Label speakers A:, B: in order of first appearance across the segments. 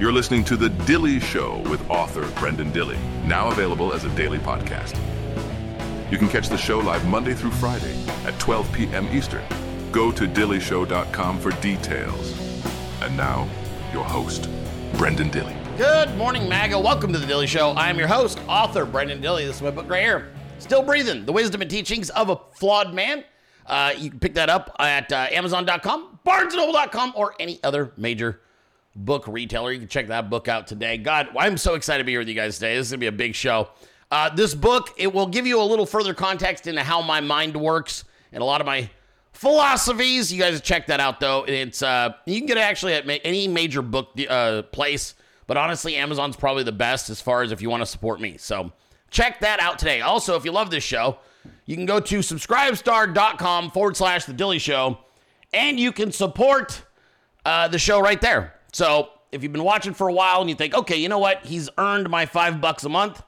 A: You're listening to The Dilley Show with author Brenden Dilley, now available as a daily podcast. You can catch the show live Monday through Friday at 12 p.m. Eastern. Go to dilleyshow.com for details. And now, your host, Brenden Dilley.
B: Good morning, MAGA. Welcome to the Dilley Show. I'm your host, author Brenden Dilley. This is my book right here. Still breathing: The Wisdom and Teachings of a Flawed Man. Uh, you can pick that up at uh, Amazon.com, BarnesandNoble.com, or any other major book retailer. You can check that book out today. God, I'm so excited to be here with you guys today. This is gonna be a big show. Uh, this book it will give you a little further context into how my mind works and a lot of my philosophies. You guys check that out though. It's uh, you can get it actually at ma- any major book uh, place, but honestly, Amazon's probably the best as far as if you want to support me. So check that out today. Also, if you love this show, you can go to subscribestar.com forward slash the Dilley Show, and you can support uh, the show right there. So if you've been watching for a while and you think, okay, you know what, he's earned my five bucks a month,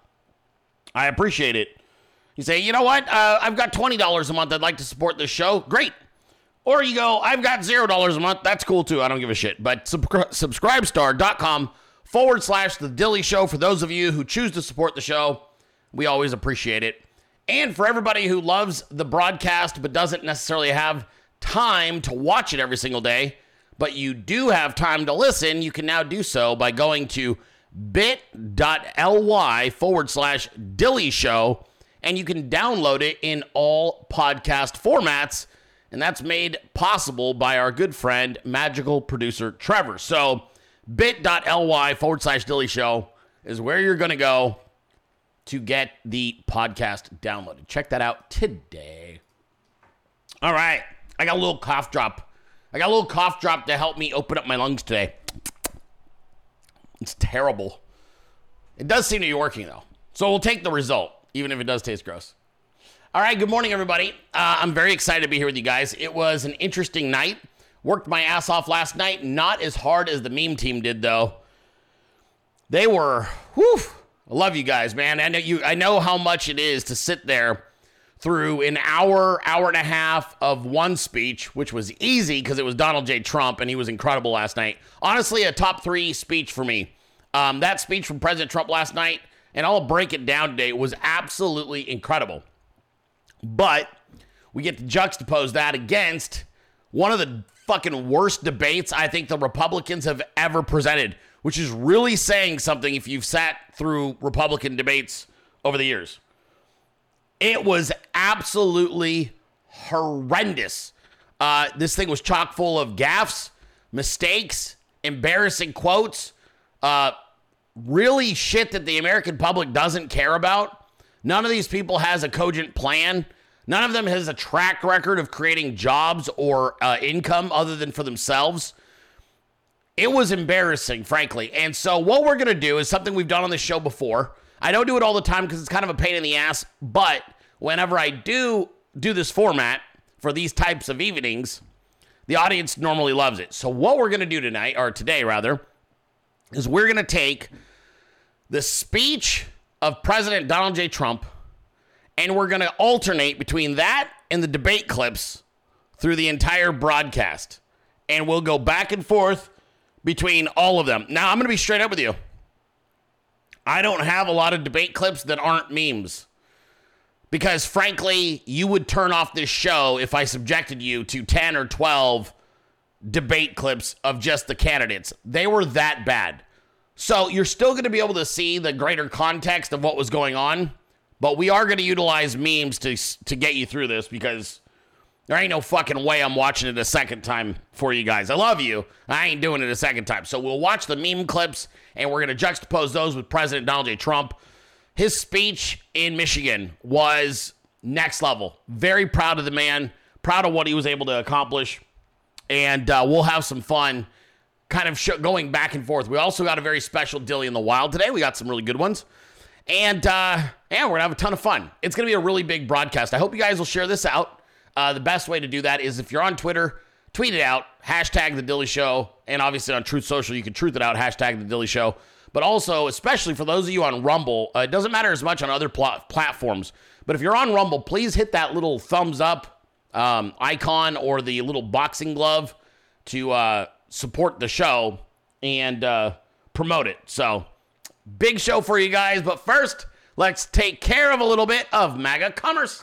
B: I appreciate it. You say, you know what, uh, I've got twenty dollars a month. I'd like to support this show. Great. Or you go, I've got zero dollars a month. That's cool too. I don't give a shit. But sub- subscribestar.com forward slash the Dilley Show for those of you who choose to support the show. We always appreciate it. And for everybody who loves the broadcast but doesn't necessarily have time to watch it every single day, but you do have time to listen, you can now do so by going to bit.ly forward slash Dilley Show, and you can download it in all podcast formats. And that's made possible by our good friend, magical producer Trevor. So bit.ly forward slash Dilley Show is where you're going to go to get the podcast downloaded. Check that out today. All right. I got a little cough drop. I got a little cough drop to help me open up my lungs today. It's terrible. It does seem to be working though. So we'll take the result, even if it does taste gross. All right, good morning, everybody. Uh, I'm very excited to be here with you guys. It was an interesting night. Worked my ass off last night. Not as hard as the meme team did, though. They were, whew, I love you guys, man. I know you. I know how much it is to sit there through an hour, hour and a half of one speech, which was easy because it was Donald J. Trump and he was incredible last night. Honestly, a top three speech for me. Um, that speech from President Trump last night, and I'll break it down today, was absolutely incredible. But we get to juxtapose that against one of the fucking worst debates I think the Republicans have ever presented, which is really saying something if you've sat through Republican debates over the years. It was absolutely horrendous. Uh, this thing was chock full of gaffes, mistakes, embarrassing quotes, uh, really shit that the American public doesn't care about. None of these people has a cogent plan. None of them has a track record of creating jobs or uh, income other than for themselves. It was embarrassing, frankly. And so, what we're going to do is something we've done on this show before. I don't do it all the time because it's kind of a pain in the ass, but whenever I do do this format for these types of evenings, the audience normally loves it. So, what we're going to do tonight, or today rather, is we're going to take the speech of President Donald J. Trump and we're going to alternate between that and the debate clips through the entire broadcast. And we'll go back and forth between all of them. Now, I'm going to be straight up with you. I don't have a lot of debate clips that aren't memes. Because frankly, you would turn off this show if I subjected you to 10 or 12 debate clips of just the candidates. They were that bad. So you're still going to be able to see the greater context of what was going on, but we are going to utilize memes to to get you through this because there ain't no fucking way I'm watching it a second time for you guys. I love you. I ain't doing it a second time. So we'll watch the meme clips and we're going to juxtapose those with President Donald J. Trump. His speech in Michigan was next level. Very proud of the man, proud of what he was able to accomplish. And uh, we'll have some fun kind of sh- going back and forth. We also got a very special Dilley in the Wild today. We got some really good ones. And uh, yeah, we're going to have a ton of fun. It's going to be a really big broadcast. I hope you guys will share this out. Uh, the best way to do that is if you're on Twitter, tweet it out, hashtag the Dilley Show, and obviously on Truth Social, you can truth it out, hashtag the Dilley Show. But also, especially for those of you on Rumble, uh, it doesn't matter as much on other pl- platforms. But if you're on Rumble, please hit that little thumbs up um, icon or the little boxing glove to uh, support the show. And uh, promote it. So, big show for you guys. But first, let's take care of a little bit of MAGA commerce.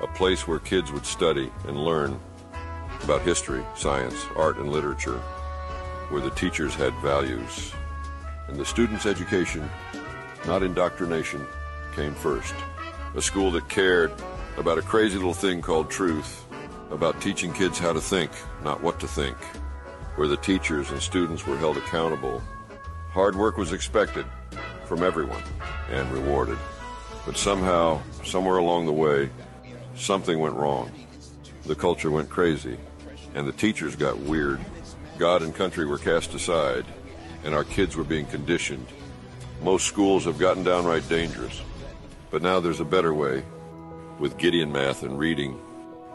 C: a place where kids would study and learn about history, science, art, and literature, where the teachers had values. And the student's education, not indoctrination, came first. A school that cared about a crazy little thing called truth, about teaching kids how to think, not what to think, where the teachers and students were held accountable. Hard work was expected from everyone and rewarded. But somehow, somewhere along the way, something went wrong. The culture went crazy, and the teachers got weird. God and country were cast aside, and our kids were being conditioned. Most schools have gotten downright dangerous. But now there's a better way, with Gideon math and reading,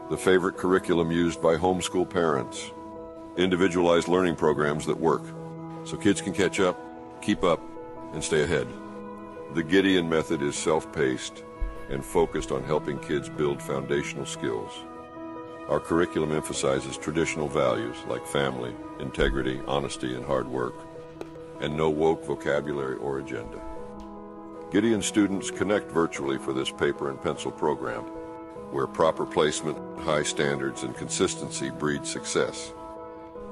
C: the favorite curriculum used by homeschool parents, individualized learning programs that work, so kids can catch up, keep up, and stay ahead. The Gideon method is self paced and focused on helping kids build foundational skills. Our curriculum emphasizes traditional values like family, integrity, honesty, and hard work, and no woke vocabulary or agenda. Gideon students connect virtually for this paper and pencil program, where proper placement, high standards, and consistency breed success.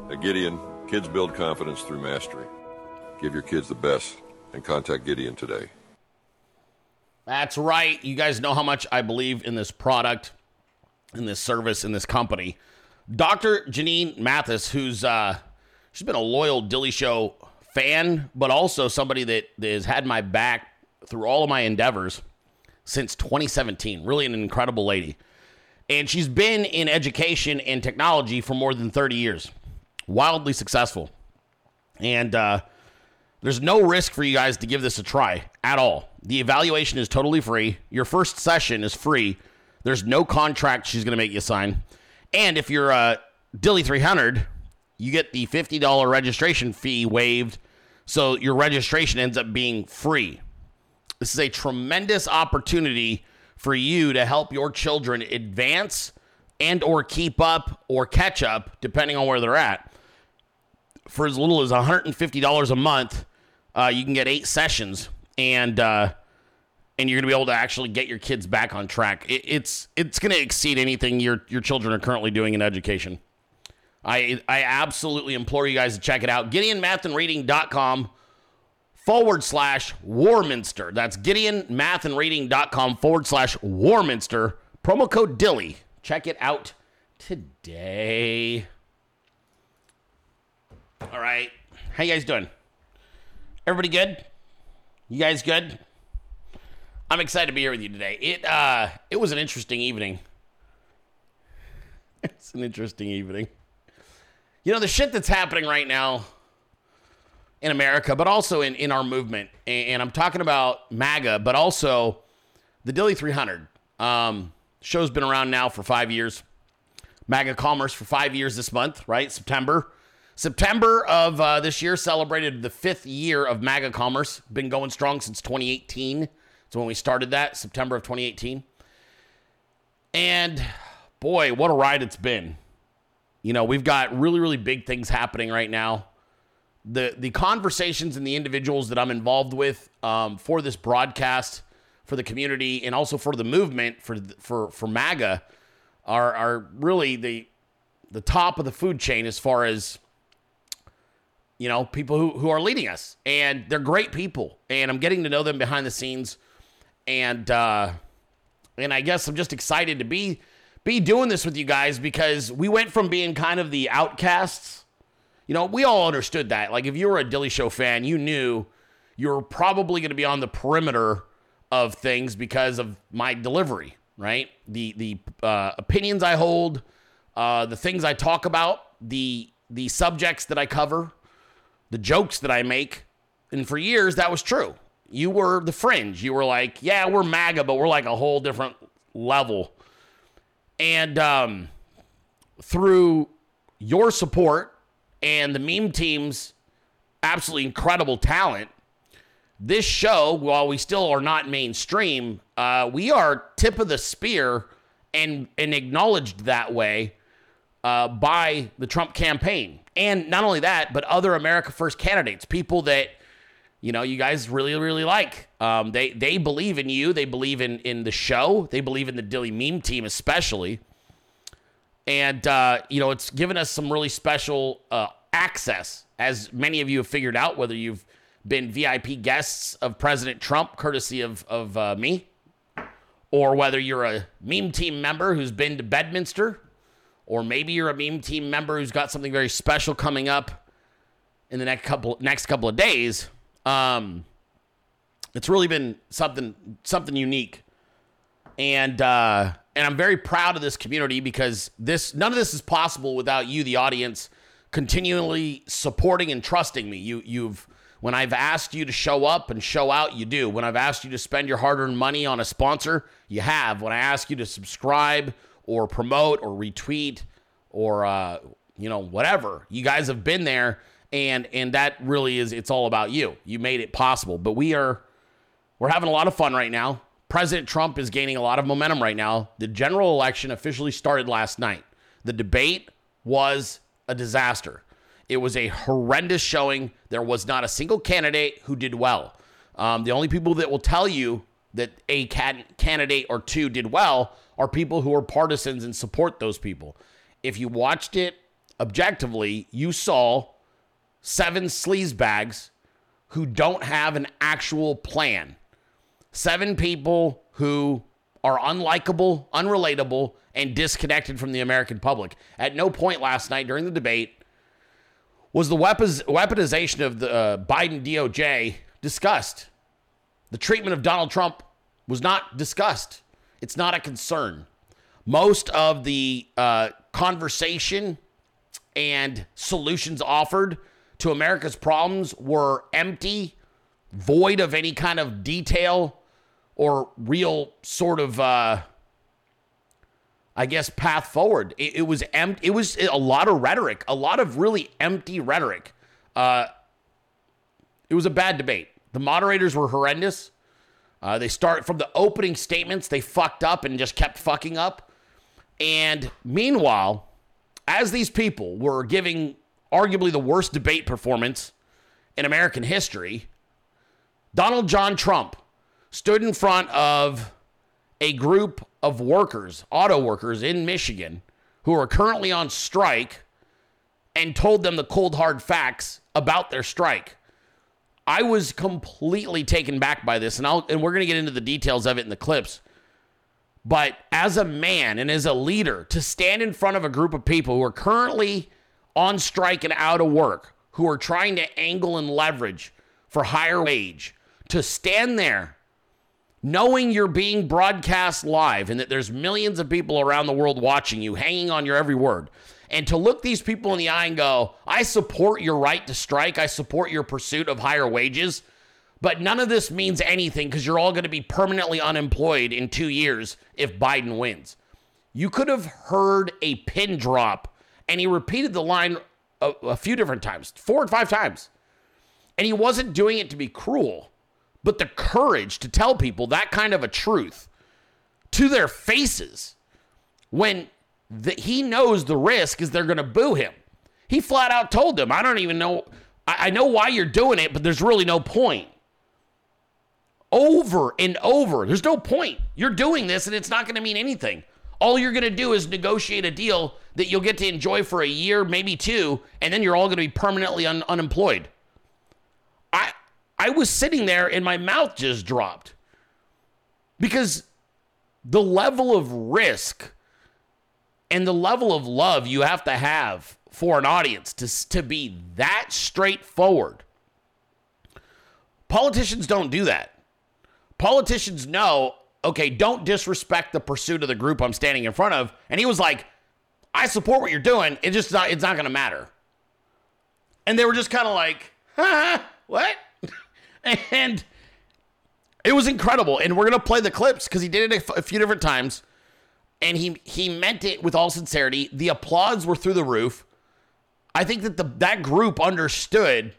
C: At Gideon, kids build confidence through mastery. Give your kids the best and contact Gideon today.
B: That's right. You guys know how much I believe in this product, in this service, in this company. Dr. Janine Mathis, who's uh, she's been a loyal Dilley Show fan, but also somebody that, has had my back through all of my endeavors since 2017. Really an incredible lady. And she's been in education and technology for more than 30 years. Wildly successful. And uh, there's no risk for you guys to give this a try at all. The evaluation is totally free. Your first session is free. There's no contract she's going to make you sign. And if you're a Dilley 300, you get the $50 registration fee waived. So your registration ends up being free. This is a tremendous opportunity for you to help your children advance and or keep up or catch up depending on where they're at. For as little as $150 a month, uh, you can get eight sessions and uh, and you're gonna be able to actually get your kids back on track. It, it's it's gonna exceed anything your your children are currently doing in education. I I absolutely implore you guys to check it out. GideonMathandReading.com forward slash Warminster. That's GideonMathandReading.com forward slash Warminster. Promo code Dilley. Check it out today. All right. How you guys doing? Everybody good? You guys good? I'm excited to be here with you today. It uh it was an interesting evening. It's an interesting evening. You know, the shit that's happening right now in America, but also in, in our movement, and I'm talking about MAGA, but also the Dilley 300. Um, show's been around now for five years. MAGA Commerce for five years this month, right? September. September of uh, this year celebrated the fifth year of MAGA Commerce. Been going strong since 2018. So when we started that, September of 2018. And boy, what a ride it's been. You know, we've got really, really big things happening right now. The the conversations and the individuals that I'm involved with um, for this broadcast, for the community, and also for the movement for for for MAGA, are are really the the top of the food chain as far as you know people who who are leading us, and they're great people, and I'm getting to know them behind the scenes, and uh, and I guess I'm just excited to be be doing this with you guys because we went from being kind of the outcasts. You know, we all understood that. Like, if you were a Dilley Show fan, you knew you were probably going to be on the perimeter of things because of my delivery, right? The the uh, opinions I hold, uh, the things I talk about, the the subjects that I cover, the jokes that I make. And for years that was true. You were the fringe. You were like, yeah, we're MAGA, but we're like a whole different level. And um, through your support and the meme team's absolutely incredible talent, this show, while we still are not mainstream, uh, we are tip of the spear and and acknowledged that way uh, by the Trump campaign. And not only that, but other America First candidates, people that you know you guys really really like. Um, they they believe in you. They believe in in the show. They believe in the Dilley meme team especially. And uh, you know it's given us some really special uh, access, as many of you have figured out, whether you've been VIP guests of President Trump, courtesy of, of uh, me, or whether you're a meme team member who's been to Bedminster, or maybe you're a meme team member who's got something very special coming up in the next couple next couple of days. Um, it's really been something something unique, and uh, and I'm very proud of this community because this none of this is possible without you, the audience, continually supporting and trusting me. You you've when I've asked you to show up and show out, you do. When I've asked you to spend your hard earned money on a sponsor, you have. When I ask you to subscribe or promote or retweet or, uh, you know, whatever, you guys have been there. And, and that really is, it's all about you. You made it possible. But we are, we're having a lot of fun right now. President Trump is gaining a lot of momentum right now. The general election officially started last night. The debate was a disaster. It was a horrendous showing. There was not a single candidate who did well. Um, the only people that will tell you that a candidate or two did well are people who are partisans and support those people. If you watched it objectively, you saw seven sleazebags who don't have an actual plan. Seven people who are unlikable, unrelatable, and disconnected from the American public. At no point last night during the debate was the weaponization of the uh, Biden DOJ discussed. The treatment of Donald Trump was not discussed. It's not a concern. Most of the uh, conversation and solutions offered to America's problems were empty, void of any kind of detail or real sort of uh, I guess, path forward. It, it was empty. It was a lot of rhetoric, a lot of really empty rhetoric. Uh, it was a bad debate. The moderators were horrendous. Uh, they start from the opening statements, they fucked up and just kept fucking up. And meanwhile, as these people were giving arguably the worst debate performance in American history, Donald John Trump stood in front of a group of workers, auto workers in Michigan, who are currently on strike and told them the cold hard facts about their strike. I was completely taken back by this, and I'll and we're gonna get into the details of it in the clips. But as a man and as a leader, to stand in front of a group of people who are currently on strike and out of work, who are trying to angle and leverage for higher wage, to stand there knowing you're being broadcast live and that there's millions of people around the world watching you, hanging on your every word, and to look these people in the eye and go, I support your right to strike, I support your pursuit of higher wages, but none of this means anything because you're all going to be permanently unemployed in two years if Biden wins. You could have heard a pin drop, and he repeated the line a, a few different times, four or five times. And he wasn't doing it to be cruel but the courage to tell people that kind of a truth to their faces when the, he knows the risk is they're going to boo him. He flat out told them, I don't even know. I, I know why you're doing it, but there's really no point. Over and over. There's no point. You're doing this and it's not going to mean anything. All you're going to do is negotiate a deal that you'll get to enjoy for a year, maybe two, and then you're all going to be permanently un- unemployed. I I was sitting there and my mouth just dropped because the level of risk and the level of love you have to have for an audience to, to be that straightforward. Politicians don't do that. Politicians know, okay, don't disrespect the pursuit of the group I'm standing in front of. And he was like, I support what you're doing. It just not, it's not going to matter. And they were just kind of like, huh, what? and it was incredible. And we're going to play the clips because he did it a, f- a few different times. And he, he meant it with all sincerity. The applause were through the roof. I think that the that group understood.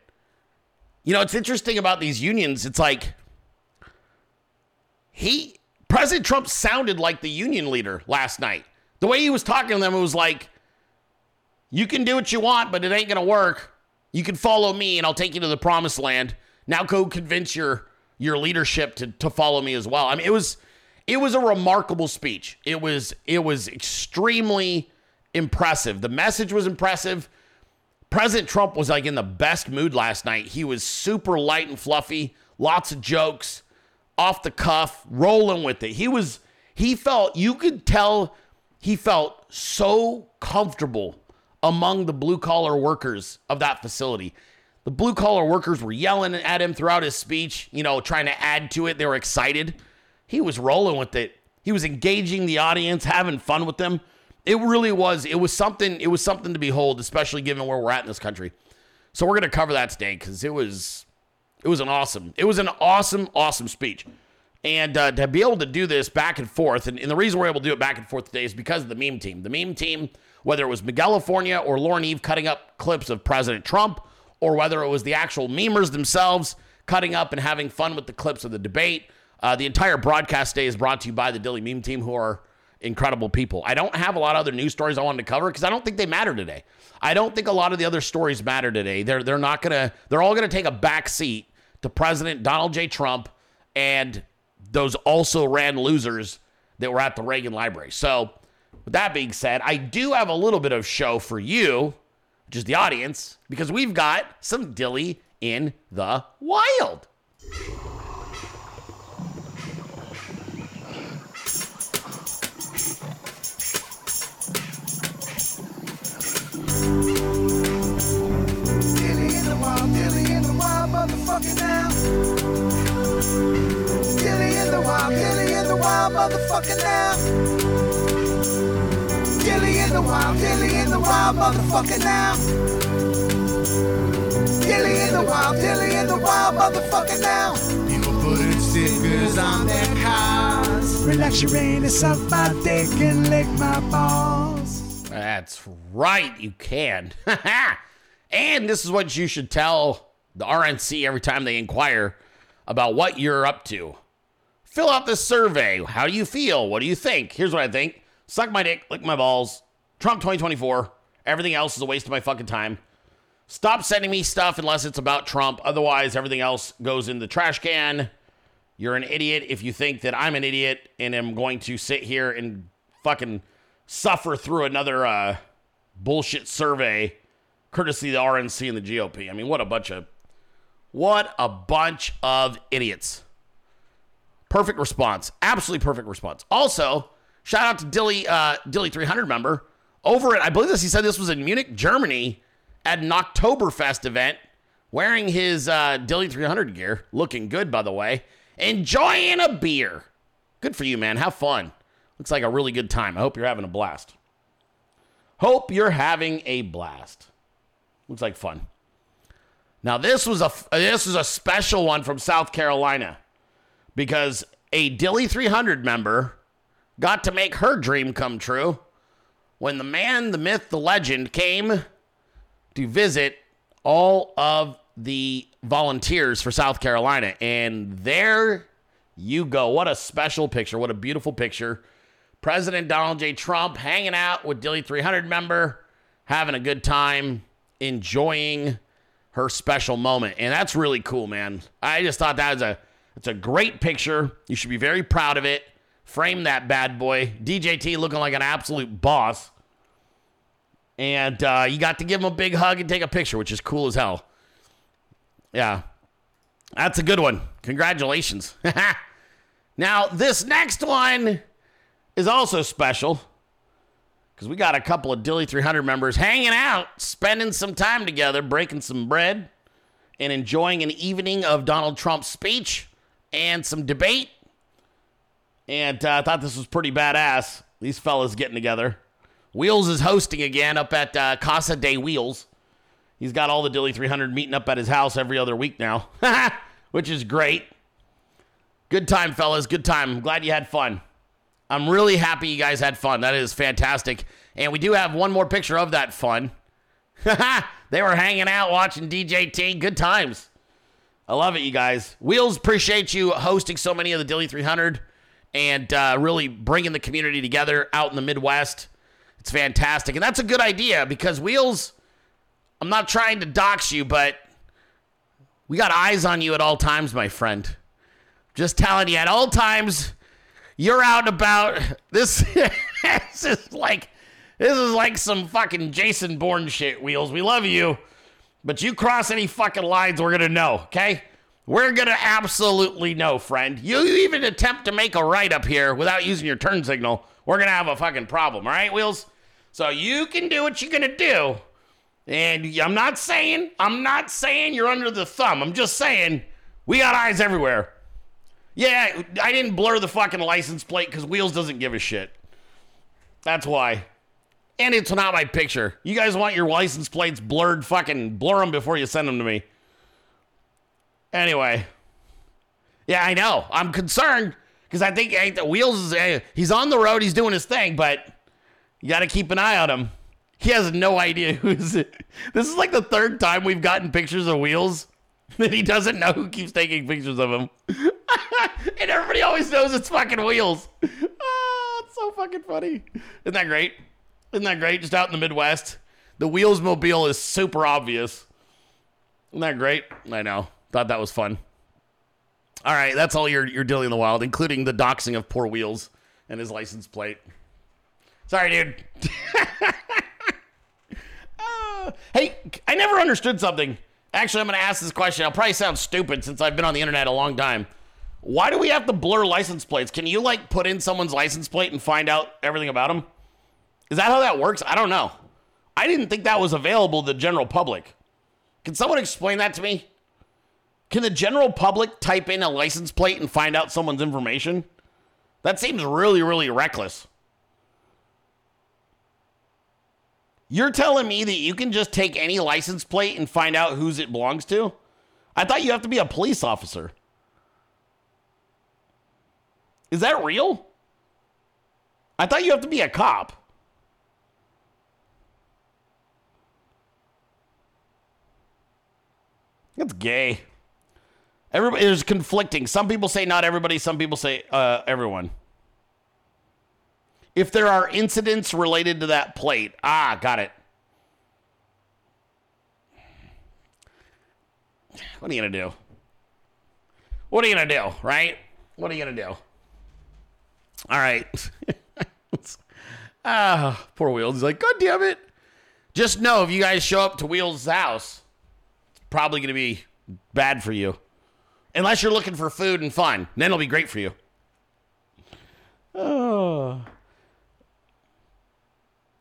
B: You know, it's interesting about these unions. It's like he President Trump sounded like the union leader last night. The way he was talking to them, it was like, you can do what you want, but it ain't gonna work. You can follow me and I'll take you to the promised land. Now go convince your your leadership to, to follow me as well. I mean, it was it was a remarkable speech. It was it was extremely impressive. The message was impressive. President Trump was like in the best mood last night. He was super light and fluffy, lots of jokes, off the cuff, rolling with it. He was he felt you could tell he felt so comfortable among the blue collar workers of that facility. The blue collar workers were yelling at him throughout his speech, you know, trying to add to it. They were excited. He was rolling with it. He was engaging the audience, having fun with them. It really was. It was something. It was something to behold, especially given where we're at in this country. So we're to cover that today because it was, it was an awesome. It was an awesome, awesome speech. And uh, to be able to do this back and forth, and, and, the reason we're able to do it back and forth today is because of the meme team. The meme team, whether it was Miguel Lafornia or Lauren Eve cutting up clips of President Trump, or whether it was the actual memers themselves cutting up and having fun with the clips of the debate, uh, the entire broadcast day is brought to you by the Dilley Meme team, who are incredible people. I don't have a lot of other news stories I wanted to cover because I don't think they matter today. I don't think a lot of the other stories matter today. They're they're not gonna. They're all gonna take a back seat to President Donald J. Trump and those also ran losers that were at the Reagan Library. So, with that being said, I do have a little bit of show for you, which is the audience, because we've got some Dilley in the wild.
D: Dilley in the wild, Dilley in the wild, motherfucking now in the wild, Dilley in the wild, now. Dilley in the wild, Dilley in the wild, now. Dilley in the wild, Dilley in the wild, now. People putting stickers on their cars. Relax your anus up my dick and lick my balls.
B: That's right, you can. and this is what you should tell the RNC every time they inquire about what you're up to. Fill out this survey. How do you feel? What do you think? Here's what I think suck my dick, lick my balls. Trump 2024. Everything else is a waste of my fucking time. Stop sending me stuff unless it's about Trump. Otherwise, everything else goes in the trash can. You're an idiot if you think that I'm an idiot and am going to sit here and fucking suffer through another uh, bullshit survey courtesy of the RNC and the GOP. I mean, what a bunch of what a bunch of idiots. Perfect response. Absolutely perfect response. Also, shout out to Dilley, uh, Dilley 300 member over at, I believe this, he said this was in Munich, Germany at an Oktoberfest event, wearing his uh, Dilley 300 gear. Looking good, by the way. Enjoying a beer. Good for you, man. Have fun. Looks like a really good time. I hope you're having a blast. Hope you're having a blast. Looks like fun. Now this was a this was a special one from South Carolina because a Dilley 300 member got to make her dream come true when the man, the myth, the legend came to visit all of the volunteers for South Carolina. And there you go. What a special picture. What a beautiful picture. President Donald J. Trump hanging out with Dilley 300 member, having a good time, enjoying her special moment. And that's really cool, man. I just thought that was a it's a great picture. You should be very proud of it. Frame that bad boy. DJT looking like an absolute boss. And uh, you got to give him a big hug and take a picture, which is cool as hell. Yeah. That's a good one. Congratulations. now, this next one is also special because we got a couple of Dilley 300 members hanging out, spending some time together, breaking some bread, and enjoying an evening of Donald Trump's speech and some debate. And uh, I thought this was pretty badass. These fellas getting together. Wheels is hosting again up at uh, Casa de Wheels. He's got all the Dilley 300 meeting up at his house every other week now, which is great. Good time, fellas. Good time. I'm glad you had fun. I'm really happy you guys had fun. That is fantastic. And we do have one more picture of that fun. they were hanging out watching DJT. Good times. I love it, you guys. Wheels, appreciate you hosting so many of the Dilley 300 and uh, really bringing the community together out in the Midwest. It's fantastic. And that's a good idea because Wheels, I'm not trying to dox you, but we got eyes on you at all times, my friend. Just telling you, at all times, you're out about. This, this is like this is like some fucking Jason Bourne shit, Wheels. We love you, but you cross any fucking lines, we're gonna know, okay? We're gonna absolutely know, friend. You even attempt to make a right up here without using your turn signal, we're gonna have a fucking problem, all right, Wheels? So you can do what you're gonna do. And I'm not saying, I'm not saying you're under the thumb. I'm just saying we got eyes everywhere. Yeah, I didn't blur the fucking license plate because Wheels doesn't give a shit. That's why. And it's not my picture. You guys want your license plates blurred? Fucking blur them before you send them to me. Anyway. Yeah, I know. I'm concerned because I think hey, the Wheels is, eh, he's on the road, he's doing his thing, but you got to keep an eye on him. He has no idea who's it. This is like the third time we've gotten pictures of Wheels that he doesn't know who keeps taking pictures of him. and everybody always knows it's fucking Wheels. Oh, it's so fucking funny. Isn't that great? Isn't that great? Just out in the Midwest. The Wheels Mobile is super obvious. Isn't that great? I know. Thought that was fun. All right, that's all you're, you're dealing in the wild, including the doxing of poor Wheels and his license plate. Sorry, dude. uh, hey, I never understood something. Actually, I'm going to ask this question. I'll probably sound stupid since I've been on the internet a long time. Why do we have to blur license plates? Can you like put in someone's license plate and find out everything about them? Is that how that works? I don't know. I didn't think that was available to the general public. Can someone explain that to me? Can the general public type in a license plate and find out someone's information? That seems really, really reckless. You're telling me that you can just take any license plate and find out whose it belongs to? I thought you have to be a police officer. Is that real? I thought you have to be a cop. That's gay. Everybody is conflicting. Some people say not everybody, some people say uh, everyone. If there are incidents related to that plate, ah, got it. What are you going to do? What are you going to do, right? What are you going to do? All right. ah, poor Wheels. He's like, God damn it. Just know if you guys show up to Wheels' house, it's probably going to be bad for you. Unless you're looking for food and fun. Then it'll be great for you. Oh.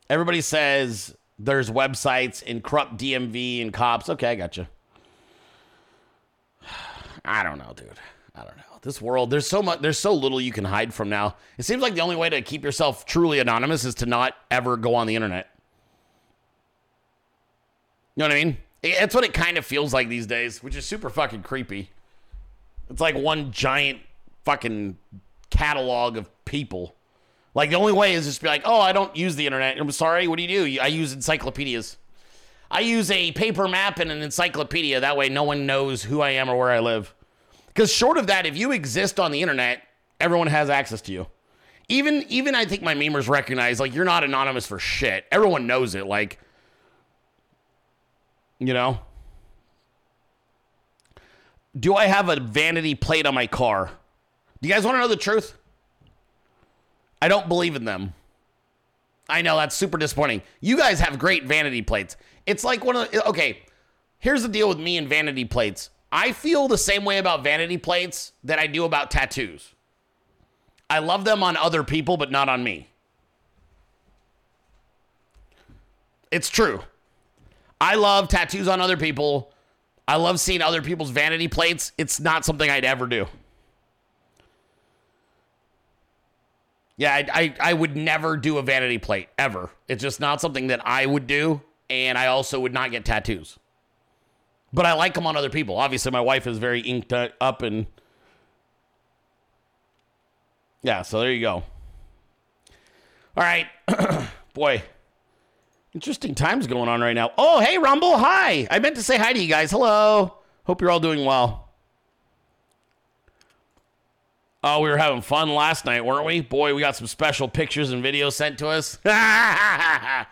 B: Everybody says there's websites and corrupt DMV and cops. Okay, I got you. I don't know, dude. I don't know. This world, there's so much, there's so little you can hide from now. It seems like the only way to keep yourself truly anonymous is to not ever go on the internet. You know what I mean? That's what it kind of feels like these days, which is super fucking creepy. It's like one giant fucking catalog of people. Like the only way is just be like, oh, I don't use the internet. I'm sorry. What do you do? I use encyclopedias. I use a paper map and an encyclopedia. That way, no one knows who I am or where I live. Because short of that, if you exist on the internet, everyone has access to you. Even even I think my memers recognize like you're not anonymous for shit. Everyone knows it. Like, you know. Do I have a vanity plate on my car? Do you guys want to know the truth? I don't believe in them. I know that's super disappointing. You guys have great vanity plates. It's like one of the, okay, here's the deal with me and vanity plates. I feel the same way about vanity plates that I do about tattoos. I love them on other people, but not on me. It's true. I love tattoos on other people. I love seeing other people's vanity plates. It's not something I'd ever do. Yeah, I, I, I would never do a vanity plate ever. It's just not something that I would do, and I also would not get tattoos. But I like them on other people. Obviously, my wife is very inked up and yeah. So there you go. All right, boy, interesting times going on right now. Oh, hey Rumble, hi. I meant to say hi to you guys. Hello. Hope you're all doing well. Oh, we were having fun last night, weren't we? Boy, we got some special pictures and videos sent to us. uh,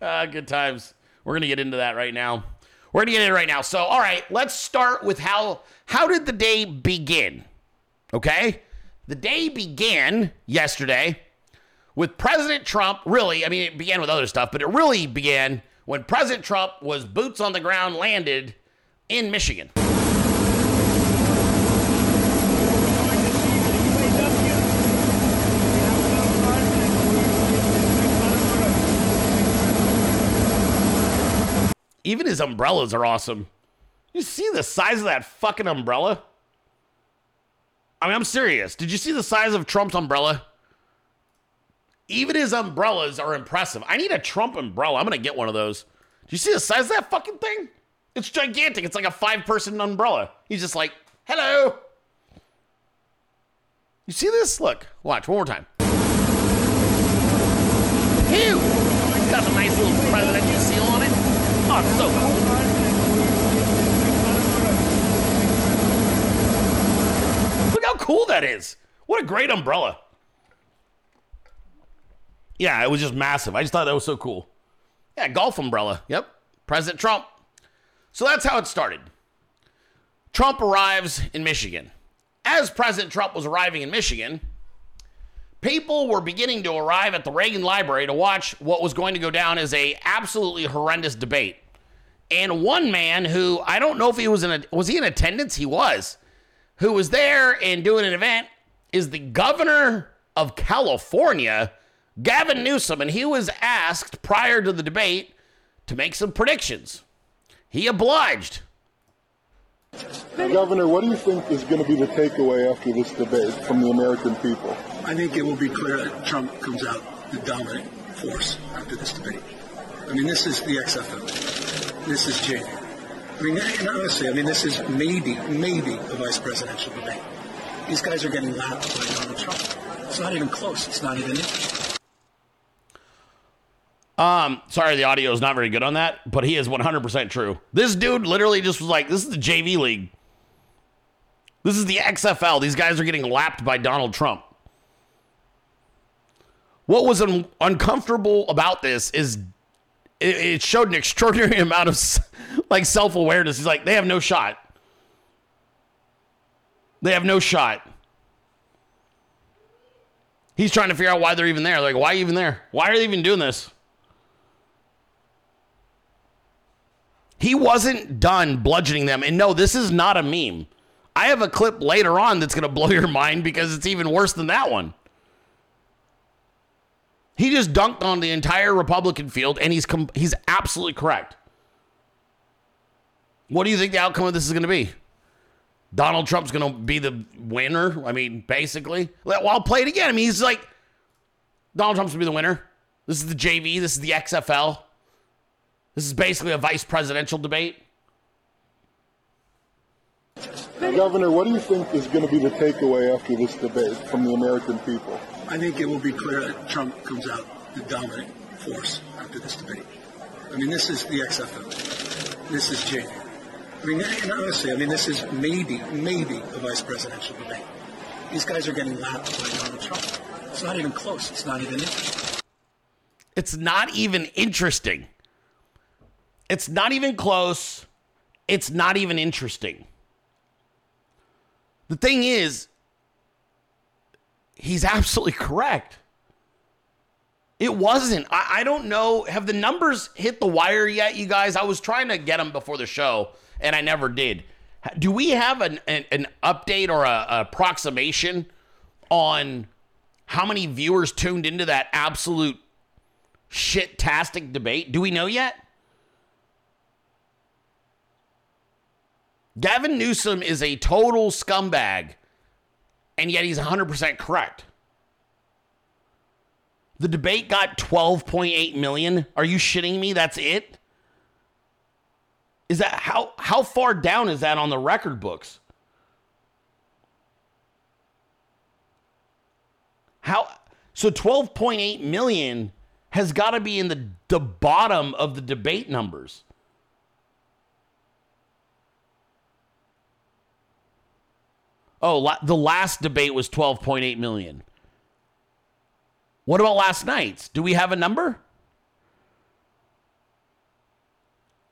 B: good times. We're gonna get into that right now. We're gonna get into it right now. So, all right, let's start with how how did the day begin? Okay, the day began yesterday with President Trump. Really, I mean, it began with other stuff, but it really began when President Trump was boots on the ground landed in Michigan. Even his umbrellas are awesome. You see the size of that fucking umbrella? I mean, I'm serious. Did you see the size of Trump's umbrella? Even his umbrellas are impressive. I need a Trump umbrella. I'm going to get one of those. Do you see the size of that fucking thing? It's gigantic. It's like a five person umbrella. He's just like, hello. You see this? Look, watch one more time. Ew! It's got a nice little presidential seal on it. Oh, it's so cool. That is. What a great umbrella. Yeah, it was just massive. I just thought that was so cool. Yeah, golf umbrella. Yep. President Trump. So that's how it started. Trump arrives in Michigan. As President Trump was arriving in Michigan, people were beginning to arrive at the Reagan Library to watch what was going to go down as a absolutely horrendous debate. And one man who I don't know if he was in a was he in attendance? He was. Who was there and doing an event is the governor of California, Gavin Newsom, and he was asked prior to the debate to make some predictions. He obliged.
E: Governor, what do you think is going to be the takeaway after this debate from the American people?
F: I think it will be clear that Trump comes out the dominant force after this debate. I mean, this is the XFL. This is JV. I mean, and honestly, I mean, this is maybe, maybe a vice presidential debate. These guys are getting lapped by Donald Trump. It's not even close. It's not even interesting.
B: Um, sorry, the audio is not very good on that, but he is 100% true. This dude literally just was like, this is the JV league. This is the XFL. These guys are getting lapped by Donald Trump. What was un- uncomfortable about this is it, it showed an extraordinary amount of like self awareness. He's like, they have no shot. They have no shot. He's trying to figure out why they're even there. Like, why even there? Why are they even doing this? He wasn't done bludgeoning them. And no, this is not a meme. I have a clip later on that's going to blow your mind because it's even worse than that one. He just dunked on the entire Republican field, and he's com- he's absolutely correct. What do you think the outcome of this is going to be? Donald Trump's going to be the winner. I mean, basically. Well, I'll play it again. I mean, he's like, Donald Trump's going to be the winner. This is the JV. This is the XFL. This is basically a vice presidential debate.
E: Governor, what do you think is going to be the takeaway after this debate from the American people?
F: I think it will be clear that Trump comes out the dominant force after this debate. I mean, this is the XFL. This is JV. I mean, and honestly, I mean, this is maybe, maybe a vice presidential debate. These guys are getting lapped by Donald Trump. It's not even close. It's not even interesting.
B: It's not even interesting. It's not even close. It's not even interesting. The thing is, he's absolutely correct. It wasn't. I, I, don't know. Have the numbers hit the wire yet, you guys? I was trying to get them before the show, and I never did. Do we have an, an, an update or a, a approximation on how many viewers tuned into that absolute shit-tastic debate? Do we know yet? Gavin Newsom is a total scumbag, and yet he's 100% correct. The debate got 12.8 million. Are you shitting me? That's it? Is that how how far down is that on the record books? How so 12.8 million has got to be in the the bottom of the debate numbers. Oh, la- the last debate was 12.8 million. What about last night's? Do we have a number?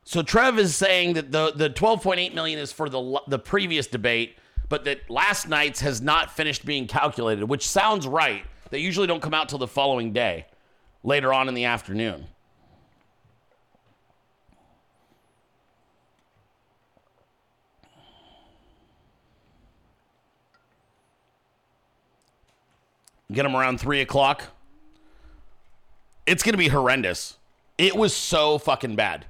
B: So Trev is saying that the the 12.8 million is for the the previous debate, but that last night's has not finished being calculated, which sounds right. They usually don't come out till the following day, later on in the afternoon. Get them around three o'clock. It's going to be horrendous. It was so fucking bad.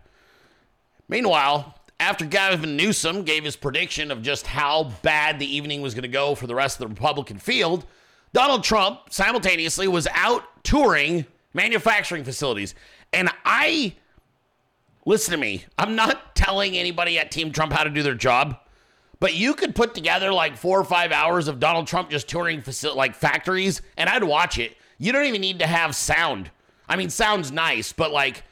B: Meanwhile, after Gavin Newsom gave his prediction of just how bad the evening was going to go for the rest of the Republican field, Donald Trump simultaneously was out touring manufacturing facilities. And I, listen to me, I'm not telling anybody at Team Trump how to do their job, but you could put together like four or five hours of Donald Trump just touring facil- like factories, and I'd watch it. You don't even need to have sound. I mean, sounds nice, but like,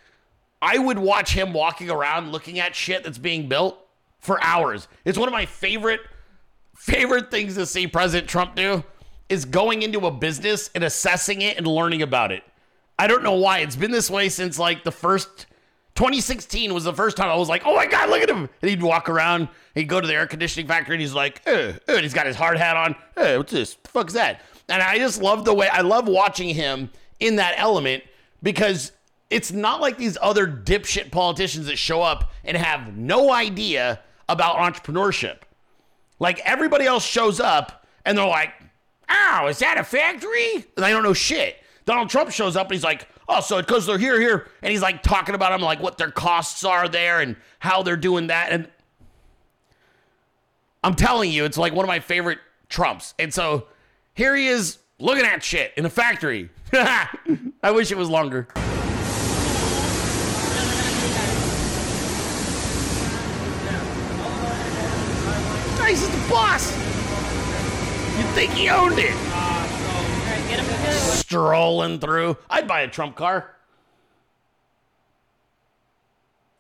B: I would watch him walking around looking at shit that's being built for hours. It's one of my favorite favorite things to see President Trump do is going into a business and assessing it and learning about it. I don't know why. It's been this way since like the first 2016 was the first time I was like, oh my God, look at him. And he'd walk around, he'd go to the air conditioning factory and he's like, eh, eh, and he's got his hard hat on. Hey, what's this? The fuck's that? And I just love the way, I love watching him in that element because it's not like these other dipshit politicians that show up and have no idea about entrepreneurship. Like everybody else shows up and they're like, oh, is that a factory? And I don't know shit. Donald Trump shows up and he's like, oh, so because they're here, here. And he's like talking about them, like what their costs are there and how they're doing that. And I'm telling you, it's like one of my favorite Trumps. And so here he is looking at shit in a factory. I wish it was longer. Nice the boss. You think he owned it? Strolling through. I'd buy a Trump car.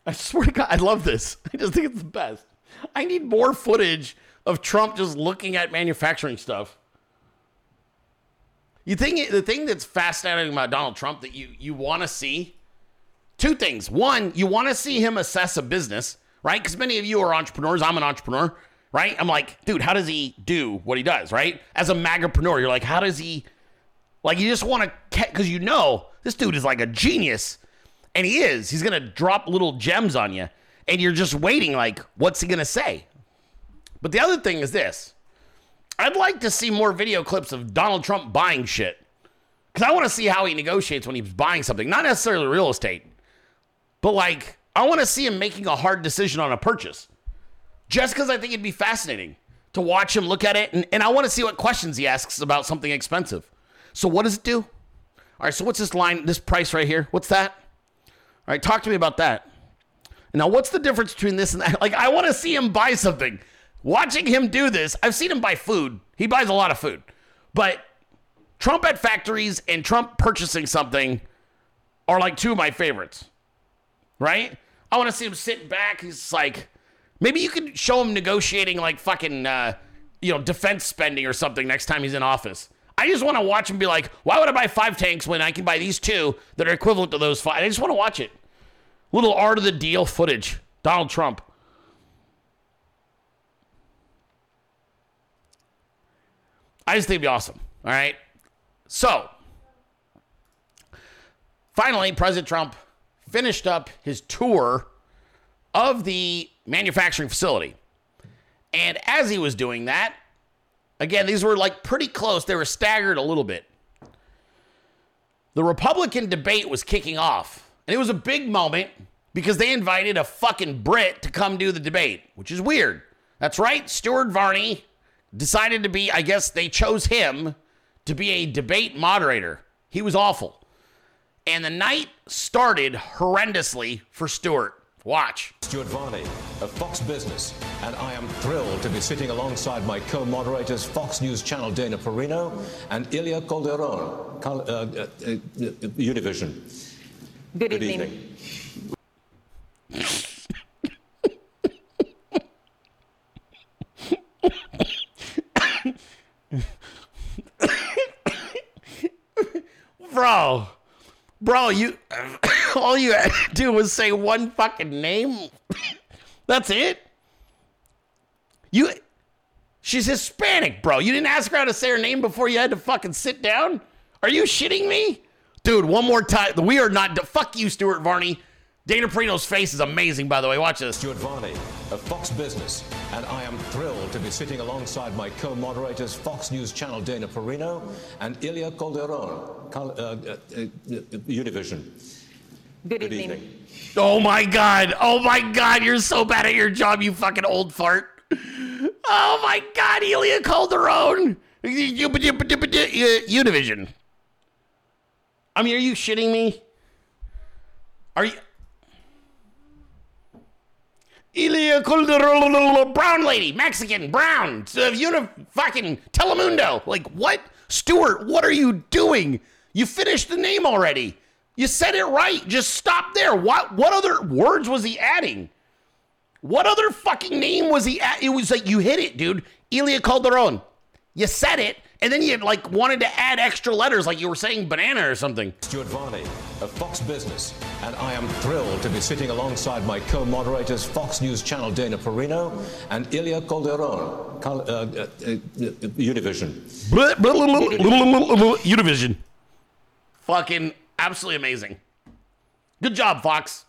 B: I swear to God, I love this. I just think it's the best. I need more footage of Trump just looking at manufacturing stuff. You think the thing that's fascinating about Donald Trump that you you want to see two things. One, you want to see him assess a business, right? Because many of you are entrepreneurs. I'm an entrepreneur, right? I'm like, dude, how does he do what he does, right? As a magapreneur, you're like, how does he, like, you just want to, because you know this dude is like a genius, and he is. He's gonna drop little gems on you, and you're just waiting, like, what's he gonna say? But the other thing is this. I'd like to see more video clips of Donald Trump buying shit. Because I want to see how he negotiates when he's buying something. Not necessarily real estate, but like, I want to see him making a hard decision on a purchase. Just because I think it'd be fascinating to watch him look at it. And, and I want to see what questions he asks about something expensive. So, what does it do? All right, so what's this line, this price right here? What's that? All right, talk to me about that. Now, what's the difference between this and that? Like, I want to see him buy something. Watching him do this, I've seen him buy food. He buys a lot of food. But Trump at factories and Trump purchasing something are like two of my favorites. Right? I want to see him sit back. He's like, maybe you could show him negotiating like fucking, uh, you know, defense spending or something next time he's in office. I just want to watch him be like, why would I buy five tanks when I can buy these two that are equivalent to those five? I just want to watch it. Little art of the deal footage. Donald Trump. I just think it'd be awesome. All right. So, finally, President Trump finished up his tour of the manufacturing facility. And as he was doing that, again, these were like pretty close. They were staggered a little bit. The Republican debate was kicking off. And it was a big moment because they invited a fucking Brit to come do the debate, which is weird. That's right. Stuart Varney decided to be, I guess they chose him to be a debate moderator. He was awful. And the night started horrendously for Stewart. Watch.
G: Stuart Varney of Fox Business, and I am thrilled to be sitting alongside my co-moderators, Fox News Channel Dana Perino and Ilia Calderon, Cal- uh, uh, uh, Univision.
H: Good,
G: Good
H: evening.
G: evening.
B: Bro. Bro, you all you had to do was say one fucking name. That's it? You She's Hispanic, bro. You didn't ask her how to say her name before you had to fucking sit down? Are you shitting me? Dude, one more time. We are not fuck you, Stuart Varney. Dana Perino's face is amazing, by the way. Watch this.
G: Stuart Varney of Fox Business, and I am thrilled to be sitting alongside my co-moderators, Fox News Channel Dana Perino and Ilia Calderon, Cal- uh, uh, uh, Univision.
H: Good,
G: Good
H: evening.
G: evening.
B: Oh my god. Oh my god, you're so bad at your job, you fucking old fart. Oh my god, Ilia Calderon. Univision. I mean, are you shitting me? Are you Calderon, brown lady, Mexican, brown, uh, uni, fucking Telemundo. Like, what? Stuart, what are you doing? You finished the name already. You said it right. Just stop there. What what other words was he adding? What other fucking name was he at? It was like you hit it, dude. Ilia Calderon. You said it, and then you like wanted to add extra letters, like you were saying banana or something.
G: Stuart Varney of Fox Business, and I am thrilled to be sitting alongside my co-moderators, Fox News Channel Dana Perino and Ilia Calderon, Cal- uh, uh, uh, Univision.
B: Blah, blah, blah, blah, blah, blah, blah, Univision. Fucking absolutely amazing. Good job, Fox.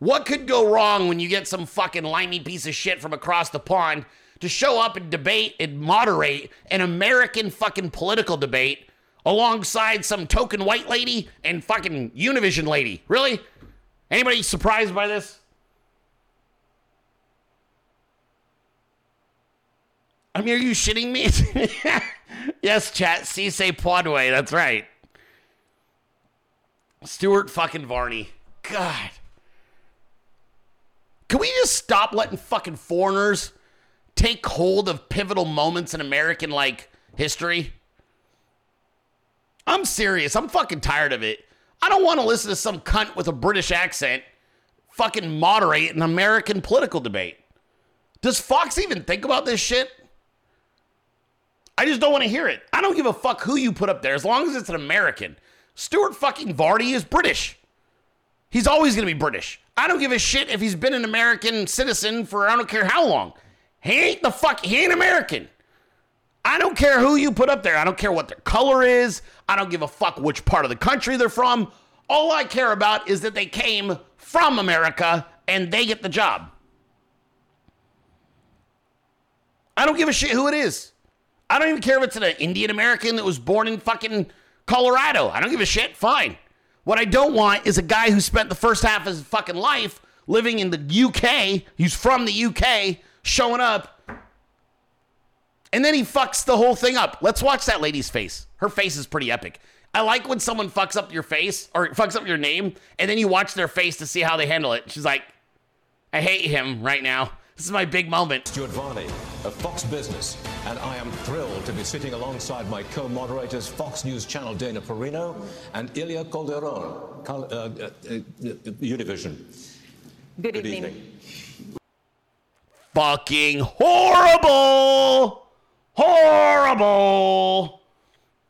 B: What could go wrong when you get some fucking limey piece of shit from across the pond to show up and debate and moderate an American fucking political debate alongside some token white lady and fucking Univision lady? Really? Anybody surprised by this? I mean, are you shitting me? yes, chat. C say Podway. That's right. Stuart fucking Varney. God. Can we just stop letting fucking foreigners take hold of pivotal moments in American like history? I'm serious. I'm fucking tired of it. I don't want to listen to some cunt with a British accent fucking moderate an American political debate. Does Fox even think about this shit? I just don't want to hear it. I don't give a fuck who you put up there as long as it's an American. Stuart fucking Varney is British. He's always going to be British. I don't give a shit if he's been an American citizen for I don't care how long. He ain't the fuck, he ain't American. I don't care who you put up there. I don't care what their color is. I don't give a fuck which part of the country they're from. All I care about is that they came from America and they get the job. I don't give a shit who it is. I don't even care if it's an Indian American that was born in fucking Colorado. I don't give a shit. Fine. What I don't want is a guy who spent the first half of his fucking life living in the UK, he's from the UK, showing up, and then he fucks the whole thing up. Let's watch that lady's face. Her face is pretty epic. I like when someone fucks up your face or fucks up your name, and then you watch their face to see how they handle it. She's like, I hate him right now. This is my big moment.
G: Stuart Varney of Fox Business, and I am thrilled to be sitting alongside my co-moderators, Fox News Channel Dana Perino and Ilia Calderon, Cal- uh, uh, uh, Univision.
H: Good,
G: Good
H: evening.
G: evening.
B: Fucking horrible. Horrible.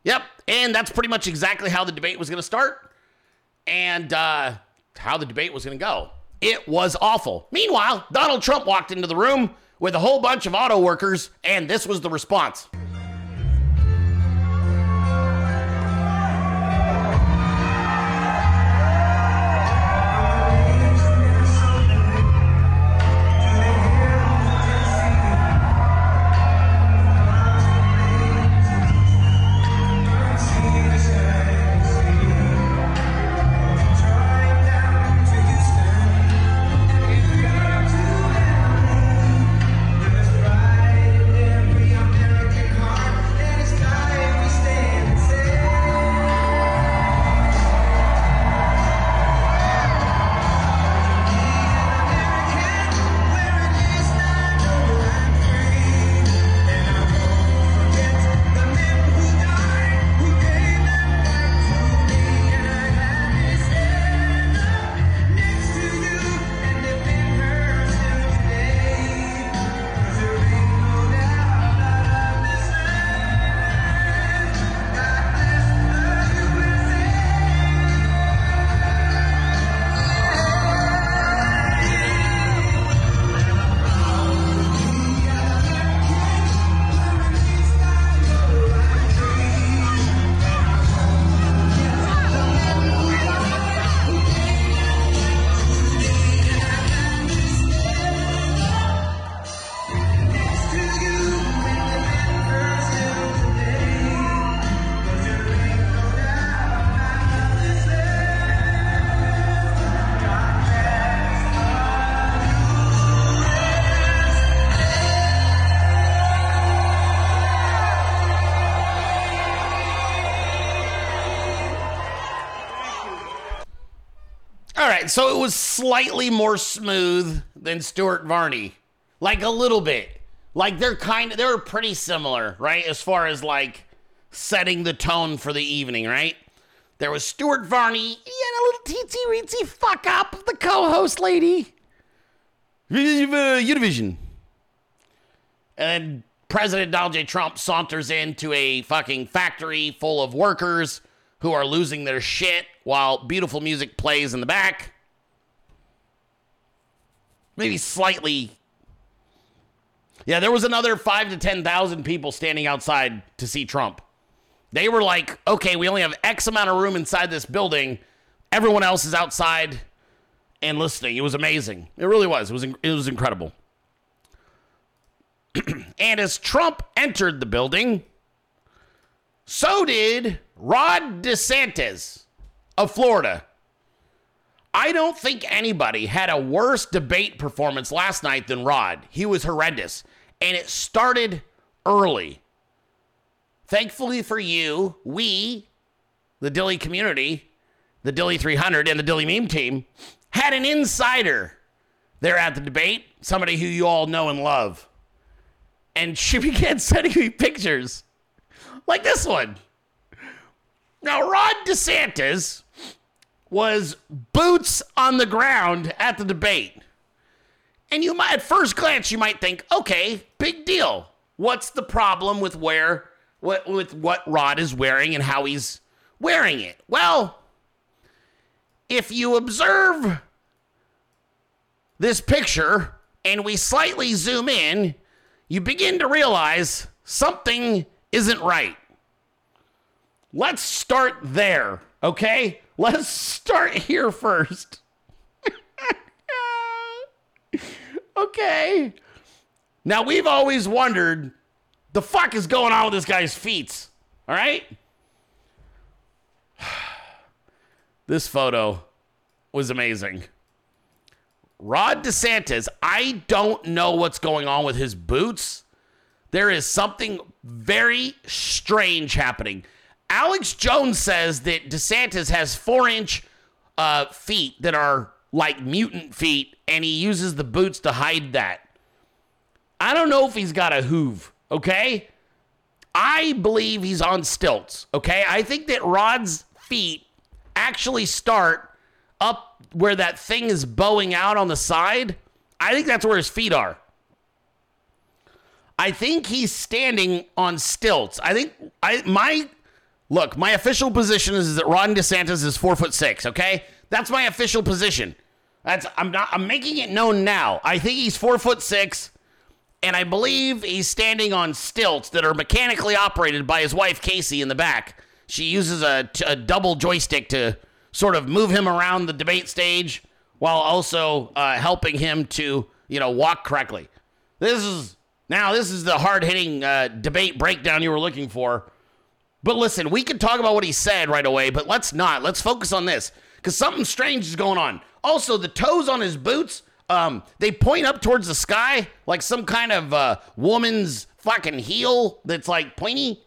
B: Yep. And that's pretty much exactly how the debate was going to start and uh, how the debate was going to go. It was awful. Meanwhile, Donald Trump walked into the room with a whole bunch of auto workers, and this was the response. So it was slightly more smooth than Stuart Varney, like a little bit. Like they're kind of they're pretty similar, right? As far as like setting the tone for the evening, right? There was Stuart Varney, he had a little teensy weensy fuck up, the co-host lady. Univision. And President Donald J. Trump saunters into a fucking factory full of workers who are losing their shit while beautiful music plays in the back. Maybe slightly. Yeah, there was another five to 10,000 people standing outside to see Trump. They were like, okay, we only have X amount of room inside this building. Everyone else is outside and listening. It was amazing. It really was. It was, it was incredible. and as Trump entered the building, so did Rod DeSantis of Florida. I don't think anybody had a worse debate performance last night than Rod. He was horrendous. And it started early. Thankfully for you, we, the Dilley community, the Dilley 300, and the Dilley meme team, had an insider there at the debate, somebody who you all know and love. And she began sending me pictures like this one. Now, Rod DeSantis was boots on the ground at the debate. And you might, at first glance, you might think, okay, big deal. What's the problem with where, what, with what Rod is wearing and how he's wearing it? Well, if you observe this picture and we slightly zoom in, you begin to realize something isn't right. Let's start there, okay? Let's start here first. okay. Now, we've always wondered the fuck is going on with this guy's feet, all right? This photo was amazing. Rod DeSantis, I don't know what's going on with his boots. There is something very strange happening. Alex Jones says that DeSantis has four inch uh, feet that are like mutant feet, and he uses the boots to hide that. I don't know if he's got a hoof, okay? I believe he's on stilts, okay? I think that Rod's feet actually start up where that thing is bowing out on the side. I think that's where his feet are. I think he's standing on stilts. I think I my look, my official position is, that Ron DeSantis is four foot six, okay? That's my official position. That's I'm not I'm making it known now. I think he's four foot six, and I believe he's standing on stilts that are mechanically operated by his wife Casey in the back. She uses a, a double joystick to sort of move him around the debate stage while also uh, helping him to you know walk correctly. This is now this is the hard hitting uh, debate breakdown you were looking for. But listen, we can talk about what he said right away, but let's not. Let's focus on this because something strange is going on. Also, the toes on his boots, um, they point up towards the sky like some kind of uh, woman's fucking heel that's like pointy.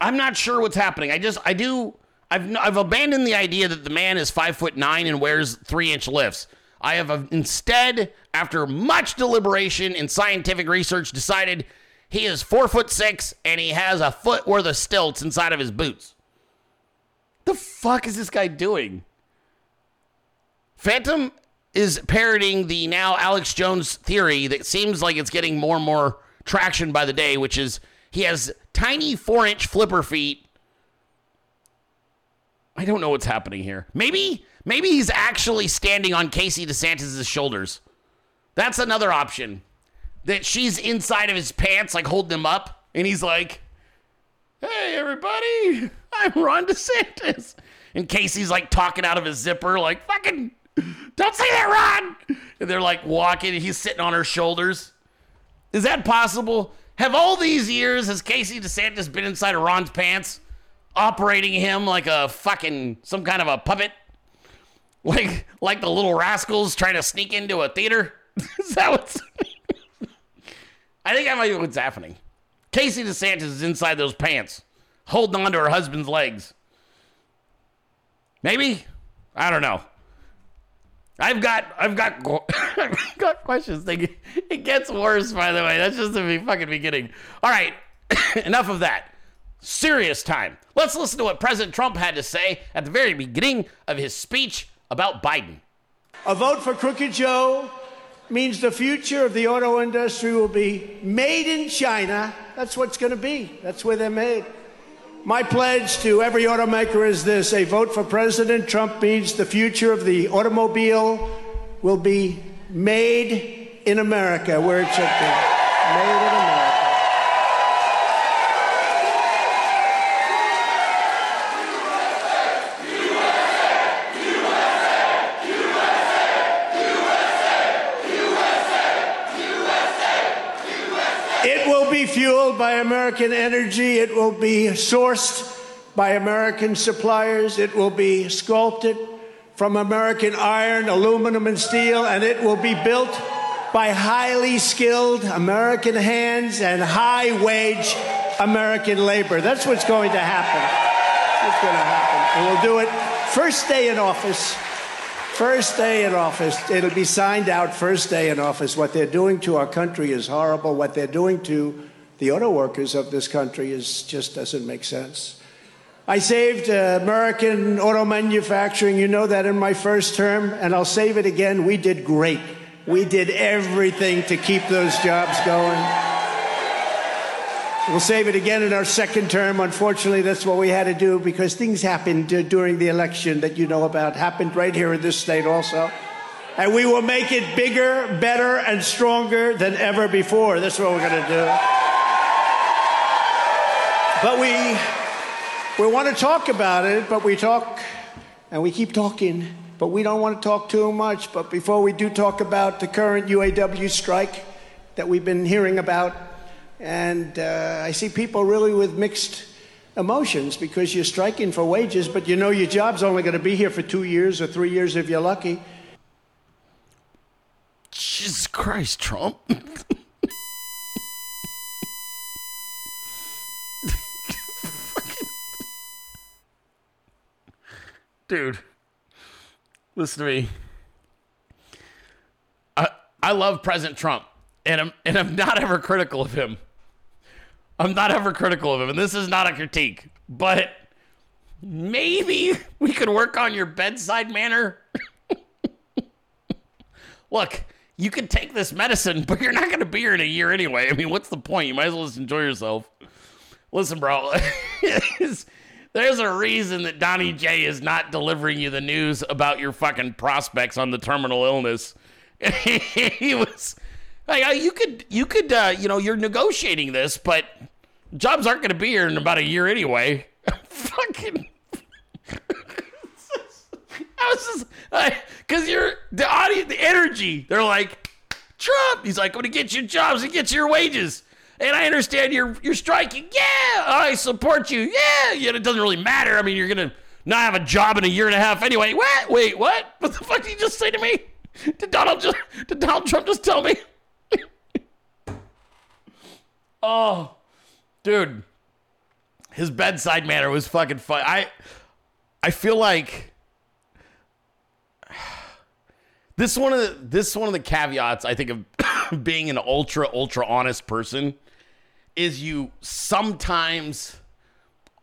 B: I'm not sure what's happening. I just, I do, I've, I've abandoned the idea that the man is five foot nine and wears three inch lifts. I have uh, instead, after much deliberation and scientific research, decided he is four foot six and he has a foot worth of stilts inside of his boots. The fuck is this guy doing? Phantom is parroting the now Alex Jones theory that seems like it's getting more and more traction by the day, which is he has tiny four inch flipper feet. I don't know what's happening here. Maybe, maybe he's actually standing on Casey DeSantis' shoulders. That's another option. That she's inside of his pants, like holding him up, and he's like, Hey, everybody, I'm Ron DeSantis. And Casey's like talking out of his zipper, like, fucking, don't say that, Ron. And they're like walking, and he's sitting on her shoulders. Is that possible? Have all these years, has Casey DeSantis been inside of Ron's pants, operating him like a fucking, some kind of a puppet? Like, like the little rascals trying to sneak into a theater? Is that what's. I think that might be what's happening. Casey DeSantis is inside those pants, holding on to her husband's legs. Maybe? I don't know. I've got I've got I've got questions. It gets worse, by the way. That's just the fucking beginning. All right, enough of that. Serious time. Let's listen to what President Trump had to say at the very beginning of his speech about Biden.
I: A vote for Crooked Joe means the future of the auto industry will be made in China. That's what's going to be. That's where they're made. My pledge to every automaker is this a vote for President Trump means the future of the automobile will be made in America, where it should be. Made in America. It will be by American energy. It will be sourced by American suppliers. It will be sculpted from American iron, aluminum, and steel. And it will be built by highly skilled American hands and high wage American labor. That's what's going to happen. What's going to happen. And we'll do it first day in office. First day in office, it'll be signed out first day in office. What they're doing to our country is horrible. What they're doing to the auto workers of this country is just doesn't make sense. I saved uh, American auto manufacturing. You know that in my first term, and I'll save it again. We did great. We did everything to keep those jobs going. We'll save it again in our second term. Unfortunately, that's what we had to do because things happened uh, during the election that you know about, happened right here in this state also. And we will make it bigger, better, and stronger than ever before. That's what we're going to do. But we, we want to talk about it, but we talk and we keep talking, but we don't want to talk too much. But before we do talk about the current UAW strike that we've been hearing about, and uh, I see people really with mixed emotions because you're striking for wages, but you know your job's only going to be here for two years or three years if you're lucky.
B: Jesus Christ, Trump. Dude, listen to me. I I love President Trump, and I'm and I'm not ever critical of him. I'm not ever critical of him, and this is not a critique, but maybe we could work on your bedside manner. Look, you can take this medicine, but you're not going to be here in a year anyway. I mean, what's the point? You might as well just enjoy yourself. Listen, bro, there's a reason that Donnie J is not delivering you the news about your fucking prospects on the terminal illness. he was like, uh, you could, you could, uh, you know, you're negotiating this, but jobs aren't going to be here in about a year anyway. fucking. I was just because you're the audience, the energy. They're like, Trump. He's like, I'm gonna get you jobs and get you your wages. And I understand you're you're striking. Yeah, I support you. Yeah, yeah. It doesn't really matter. I mean, you're gonna not have a job in a year and a half anyway. What? Wait, what? What the fuck did you just say to me? Did Donald just did Donald Trump just tell me? oh, dude, his bedside manner was fucking fun. I I feel like this is one of the this is one of the caveats I think of being an ultra ultra honest person is you sometimes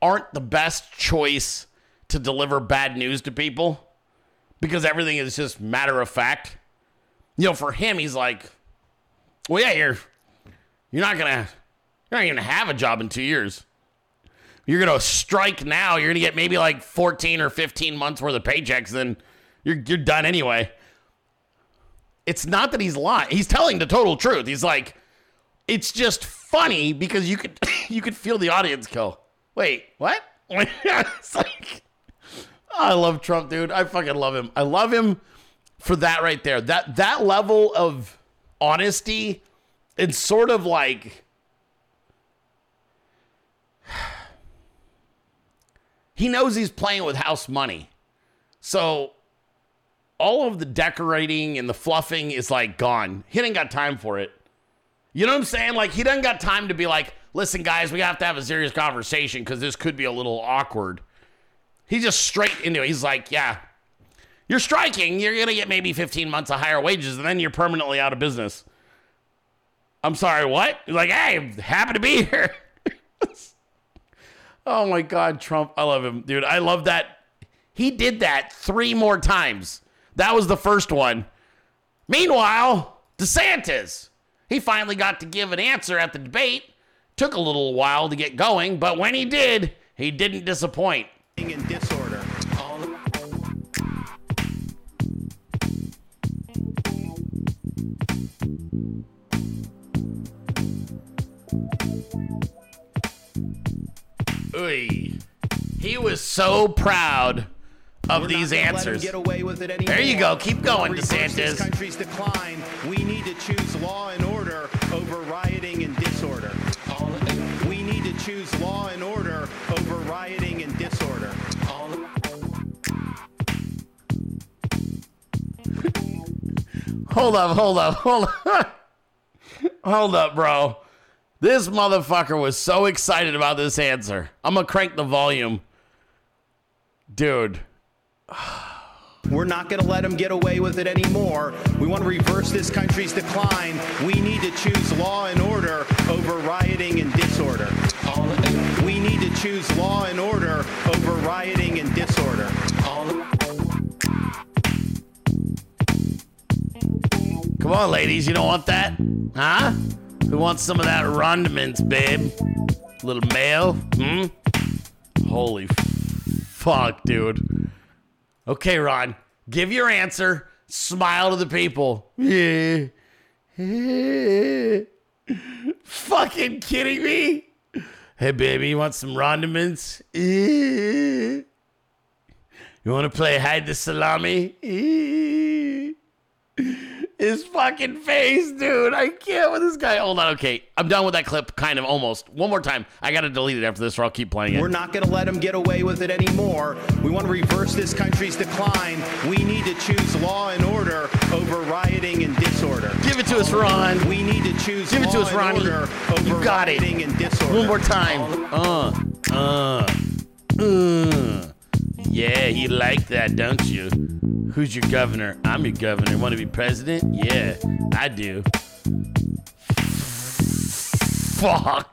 B: aren't the best choice to deliver bad news to people because everything is just matter of fact. You know, for him, he's like, "Well, yeah, you're you're not gonna you're not gonna have a job in two years. You're gonna strike now. You're gonna get maybe like 14 or 15 months worth of paychecks, then you're you're done anyway." It's not that he's lying. He's telling the total truth. He's like, it's just funny because you could you could feel the audience go, wait, what? it's like, I love Trump, dude. I fucking love him. I love him for that right there. That that level of honesty and sort of like he knows he's playing with house money. So all of the decorating and the fluffing is like gone. He ain't got time for it. You know what I'm saying? Like he doesn't got time to be like, listen, guys, we have to have a serious conversation because this could be a little awkward. He's just straight into it. He's like, yeah, You're striking, you're to get maybe 15 months of higher wages, and then you're permanently out of business. I'm sorry, what? You're like, hey, I'm happy to be here. oh my God, Trump. I love him, dude. I love that. He did that three more times. That was the first one. Meanwhile, DeSantis, he finally got to give an answer at the debate. Took a little while to get going, but when he did, he didn't disappoint.
J: in disorder.
B: Oy. He was so proud of
J: We're
B: these
J: not gonna let 'em
B: answers.
J: Get away with it
B: There you go. Keep going, DeSantis.
J: This country's decline. We need to choose law and order rioting and disorder. We need to choose law and order over rioting and disorder.
B: Hold up, hold up, hold up. hold up, bro. This motherfucker was so excited about this answer. I'm gonna crank the volume. Dude.
J: We're not going to let them get away with it anymore. We want to reverse this country's decline. We need to choose law and order over rioting and disorder. We need to choose law and order over rioting and disorder.
B: Come on, ladies, you don't want that? Huh? Who wants some of that rondiments, babe? Little mayo? Hmm? Holy fuck, dude. Okay, Ron, give your answer. Smile to the people. Yeah. Fucking kidding me? Hey, baby, you want some rondiments? You want to play hide the salami? His fucking face, dude. I can't with this guy. Hold on. Okay. I'm done with that clip, kind of almost. One more time. I got to delete it after this or I'll keep playing it.
J: We're not going to let them get away with it anymore. We want to reverse this country's decline. We need to choose law and order over rioting and disorder.
B: Give it to us, Ron.
J: We need to choose
B: Give it to
J: law
B: us,
J: and
B: Ronnie.
J: order over
B: You got it.
J: rioting and disorder.
B: One more time. Uh, uh, uh. Yeah, you like that, don't you? Who's your governor? I'm your governor. Want to be president? Yeah, I do. Fuck.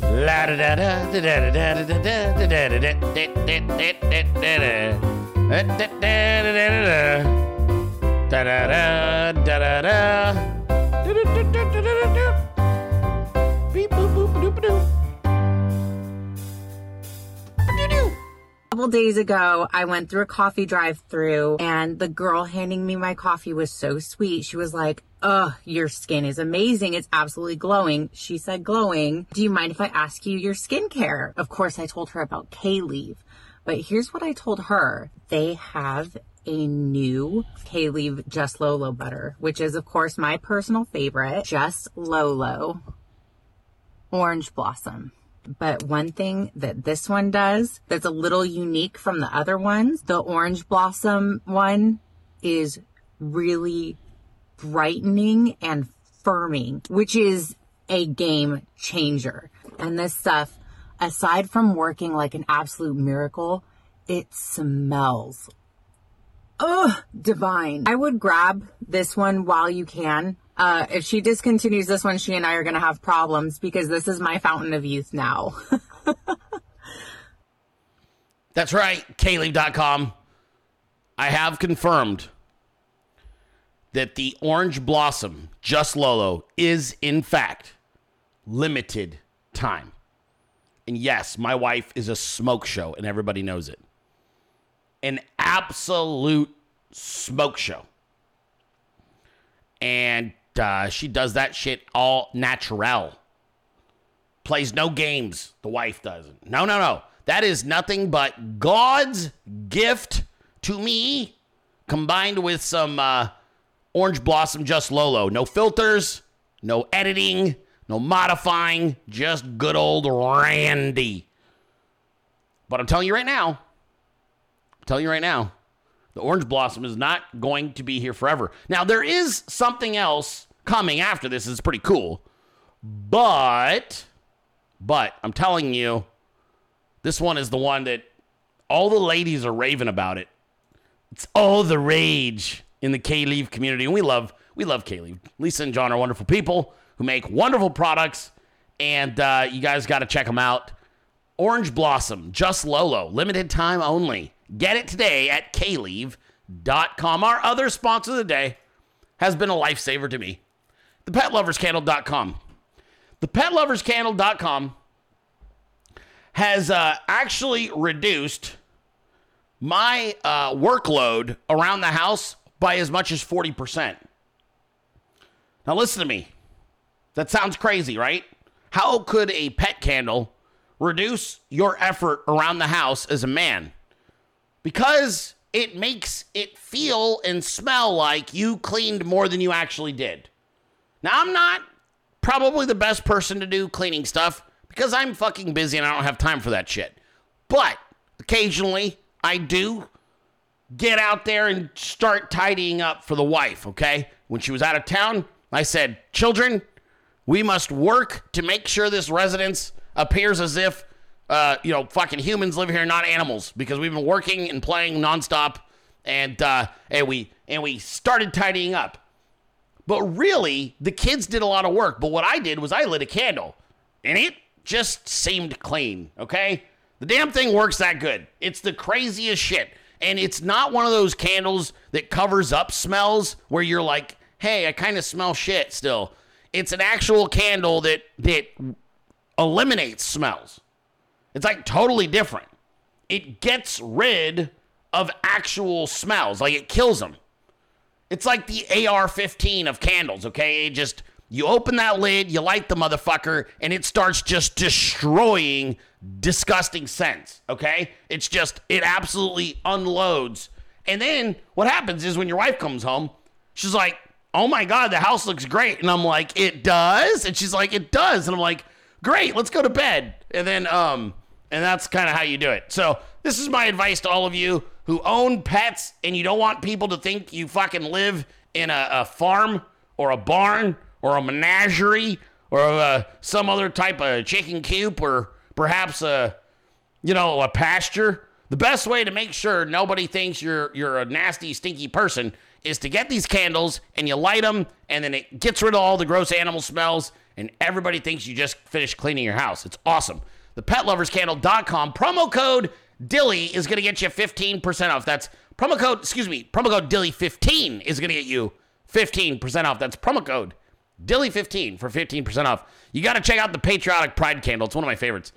B: La da da da da da da da da da da da da da da da
K: couple days ago, I went through a coffee drive through and the girl handing me my coffee was so sweet. She was like, Ugh, your skin is amazing. It's absolutely glowing. She said, glowing. Do you mind if I ask you your skincare? Of course, I told her about K Leave. But here's what I told her. They have a new K-Leave Just Lolo butter, which is of course my personal favorite. Just Lolo Orange Blossom. But one thing that this one does that's a little unique from the other ones, the Orange Blossom one is really brightening and firming, which is a game changer. And this stuff, aside from working like an absolute miracle, it smells ugh, divine. I would grab this one while you can. Uh, if she discontinues this one, she and I are going to have problems because this is my fountain of youth now.
B: That's right, kleave.com. I have confirmed that the Orange Blossom Just Lolo is, in fact, limited time. And yes, my wife is a smoke show, and everybody knows it. An absolute smoke show. And uh, she does that shit all natural. Plays no games. The wife doesn't. No, no, no. That is nothing but God's gift to me, combined with some uh, Orange Blossom Just Lolo. No filters, no editing, no modifying, just good old Randy. But I'm telling you right now, I'm telling you right now, The orange blossom is not going to be here forever. Now, there is something else coming after this. It's pretty cool. But, but I'm telling you, this one is the one that all the ladies are raving about it. It's all the rage in the K-Leave community. And we love, we love K-Leave. Lisa and John are wonderful people who make wonderful products. And uh, you guys got to check them out. Orange Blossom, just Lolo, limited time only. Get it today at kleave.com. Our other sponsor of the day has been a lifesaver to me. ThePetLoversCandle.com. ThePetLoversCandle.com has uh, actually reduced my uh, workload around the house by as much as 40%. Now, listen to me. That sounds crazy, right? How could a pet candle reduce your effort around the house as a man? Because it makes it feel and smell like you cleaned more than you actually did. Now, I'm not probably the best person to do cleaning stuff because I'm fucking busy and I don't have time for that shit. But occasionally, I do get out there and start tidying up for the wife, okay? When she was out of town, I said, Children, we must work to make sure this residence appears as if, uh, you know, fucking humans live here, not animals, because we've been working and playing nonstop, and uh, and we and we started tidying up. But really, the kids did a lot of work. But what I did was I lit a candle, and it just seemed clean. Okay, the damn thing works that good. It's the craziest shit, and it's not one of those candles that covers up smells where you're like, hey, I kind of smell shit still. It's an actual candle that that eliminates smells. It's like totally different. It gets rid of actual smells, like it kills them. It's like the AR-15 of candles, okay? It just you open that lid, you light the motherfucker, and it starts just destroying disgusting scents, okay? It's just it absolutely unloads. And then what happens is when your wife comes home, she's like, "Oh my god, the house looks great." And I'm like, "It does?" And she's like, "It does." And I'm like, "Great, let's go to bed." And then um and that's kind of how you do it. So, this is my advice to all of you who own pets and you don't want people to think you fucking live in a, a farm or a barn or a menagerie or uh, some other type of chicken coop or perhaps a you know a pasture. The best way to make sure nobody thinks you're you're a nasty, stinky person is to get these candles and you light them, and then it gets rid of all the gross animal smells, and everybody thinks you just finished cleaning your house. It's awesome. The PetLoversCandle.com promo code Dilley is going to get you 15% off. That's promo code, excuse me, promo code Dilley15 is going to get you 15% off. That's promo code Dilley15 for 15% off. You got to check out the Patriotic Pride Candle. It's one of my favorites.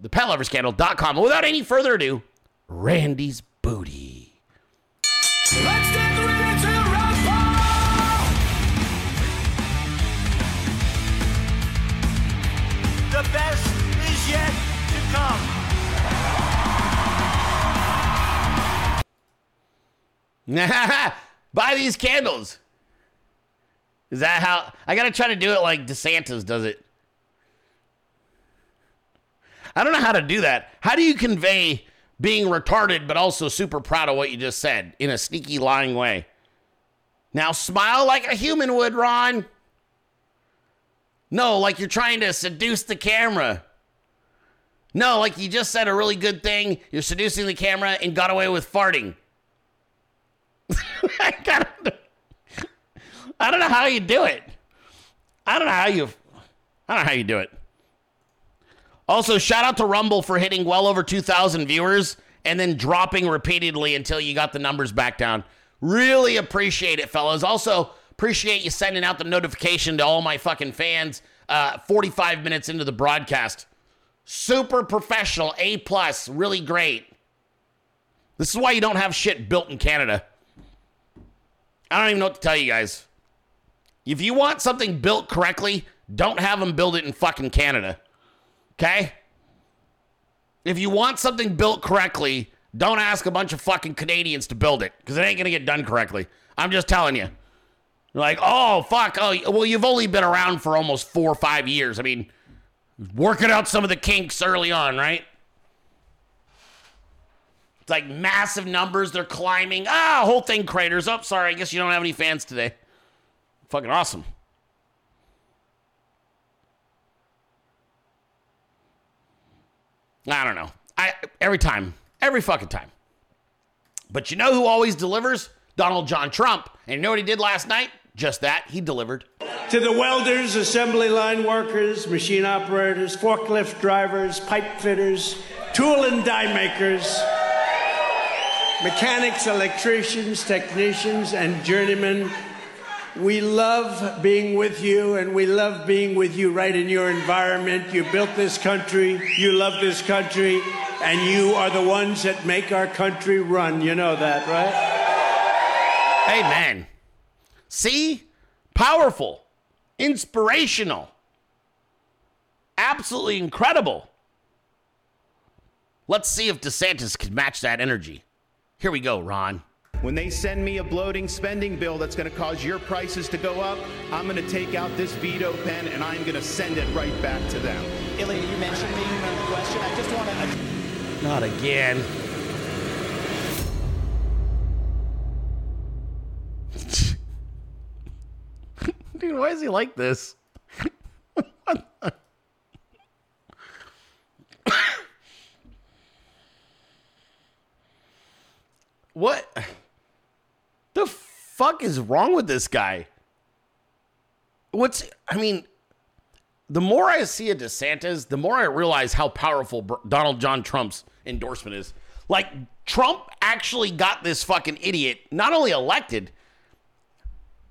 B: The PetLoversCandle.com. Without any further ado, Randy's Booty.
D: Let's The best is yet to come.
B: Buy these candles. Is that how I gotta try to do it like DeSantis does it? I don't know how to do that. How do you convey being retarded but also super proud of what you just said in a sneaky lying way? Now smile like a human would, Ron. No, like you're trying to seduce the camera. No, like you just said a really good thing. You're seducing the camera and got away with farting. I, gotta, I don't know how you do it. I don't know how you. I don't know how you do it. Also, shout out to Rumble for hitting well over 2,000 viewers and then dropping repeatedly until you got the numbers back down. Really appreciate it, fellas. Also, appreciate you sending out the notification to all my fucking fans uh, 45 minutes into the broadcast. Super professional, A plus, really great. This is why you don't have shit built in Canada. I don't even know what to tell you guys. If you want something built correctly, don't have them build it in fucking Canada. Okay? If you want something built correctly, don't ask a bunch of fucking Canadians to build it because it ain't gonna get done correctly. I'm just telling you. Like, oh fuck, oh well, you've only been around for almost four or five years. I mean, working out some of the kinks early on, right? It's like massive numbers. They're climbing. Ah, whole thing craters. Oh, sorry. I guess you don't have any fans today. Fucking awesome. I don't know. I every time, every fucking time. But you know who always delivers? Donald John Trump. And you know what he did last night? Just that. He delivered.
I: To the welders, assembly line workers, machine operators, forklift drivers, pipe fitters, tool and die makers, mechanics, electricians, technicians, and journeymen. We love being with you, and we love being with you right in your environment. You built this country, you love this country, and you are the ones that make our country run. You know that, right?
B: Amen. See? Powerful, inspirational, absolutely incredible. Let's see if DeSantis can match that energy. Here we go, Ron.
J: When they send me a bloating spending bill that's going to cause your prices to go up, I'm going to take out this veto pen and I'm going to send it right back to them.
L: Ilia, you mentioned me in the question. I just want to.
B: Not again. Why is he like this? what the fuck is wrong with this guy? What's I mean, the more I see a DeSantis, the more I realize how powerful Donald John Trump's endorsement is. Like Trump actually got this fucking idiot not only elected,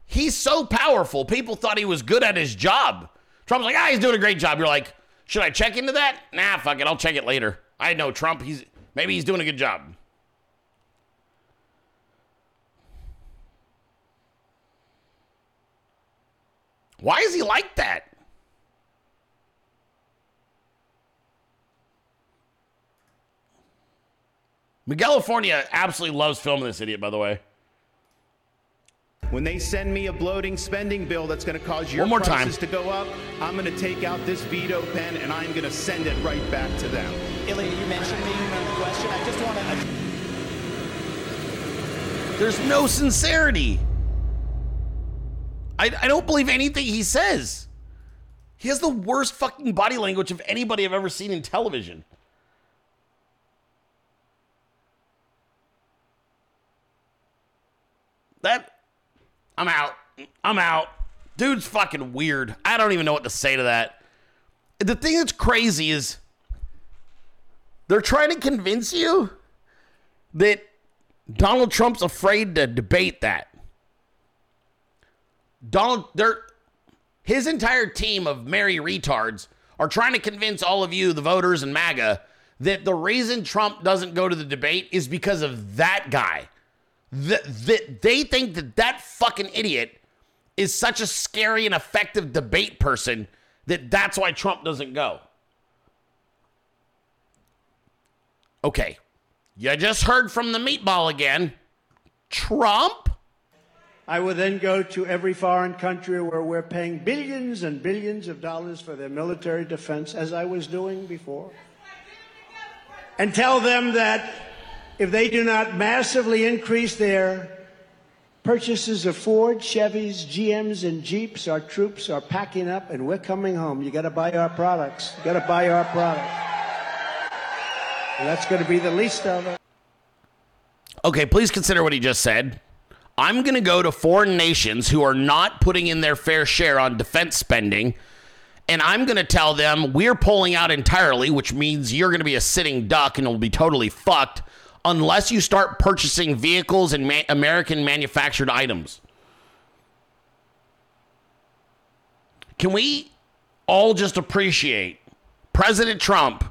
B: he's so powerful. People thought he was good at his job. Trump's like, ah, he's doing a great job. You're like, should I check into that? Nah, fuck it. I'll check it later. I know Trump. He's maybe he's doing a good job. Why is he like that? California absolutely loves filming this idiot, by the way.
J: When they send me a bloating spending bill that's going to cause your
B: One more time.
J: prices to go up, I'm going to take out this veto pen and I'm going to send it right back to them.
L: Ilia, you mentioned me in the question. I just want to.
B: There's no sincerity. I, I don't believe anything he says. He has the worst fucking body language of anybody I've ever seen in television. That I'm out. I'm out. Dude's fucking weird. I don't even know what to say to that. The thing that's crazy is they're trying to convince you that Donald Trump's afraid to debate that. Donald, they're, his entire team of merry retards are trying to convince all of you, the voters and MAGA, that the reason Trump doesn't go to the debate is because of that guy. That, that they think that that fucking idiot is such a scary and effective debate person that that's why Trump doesn't go. Okay. You just heard from the meatball again. Trump?
I: I will then go to every foreign country where we're paying billions and billions of dollars for their military defense, as I was doing before, and tell them that if they do not massively increase their purchases of Ford, Chevys, GMs, and Jeeps, our troops are packing up and we're coming home. You got to buy our products. You got to buy our products. That's going to be the least of it.
B: Okay, please consider what he just said. I'm going to go to foreign nations who are not putting in their fair share on defense spending, and I'm going to tell them we're pulling out entirely, which means you're going to be a sitting duck and it'll be totally fucked unless you start purchasing vehicles and ma- American manufactured items. Can we all just appreciate President Trump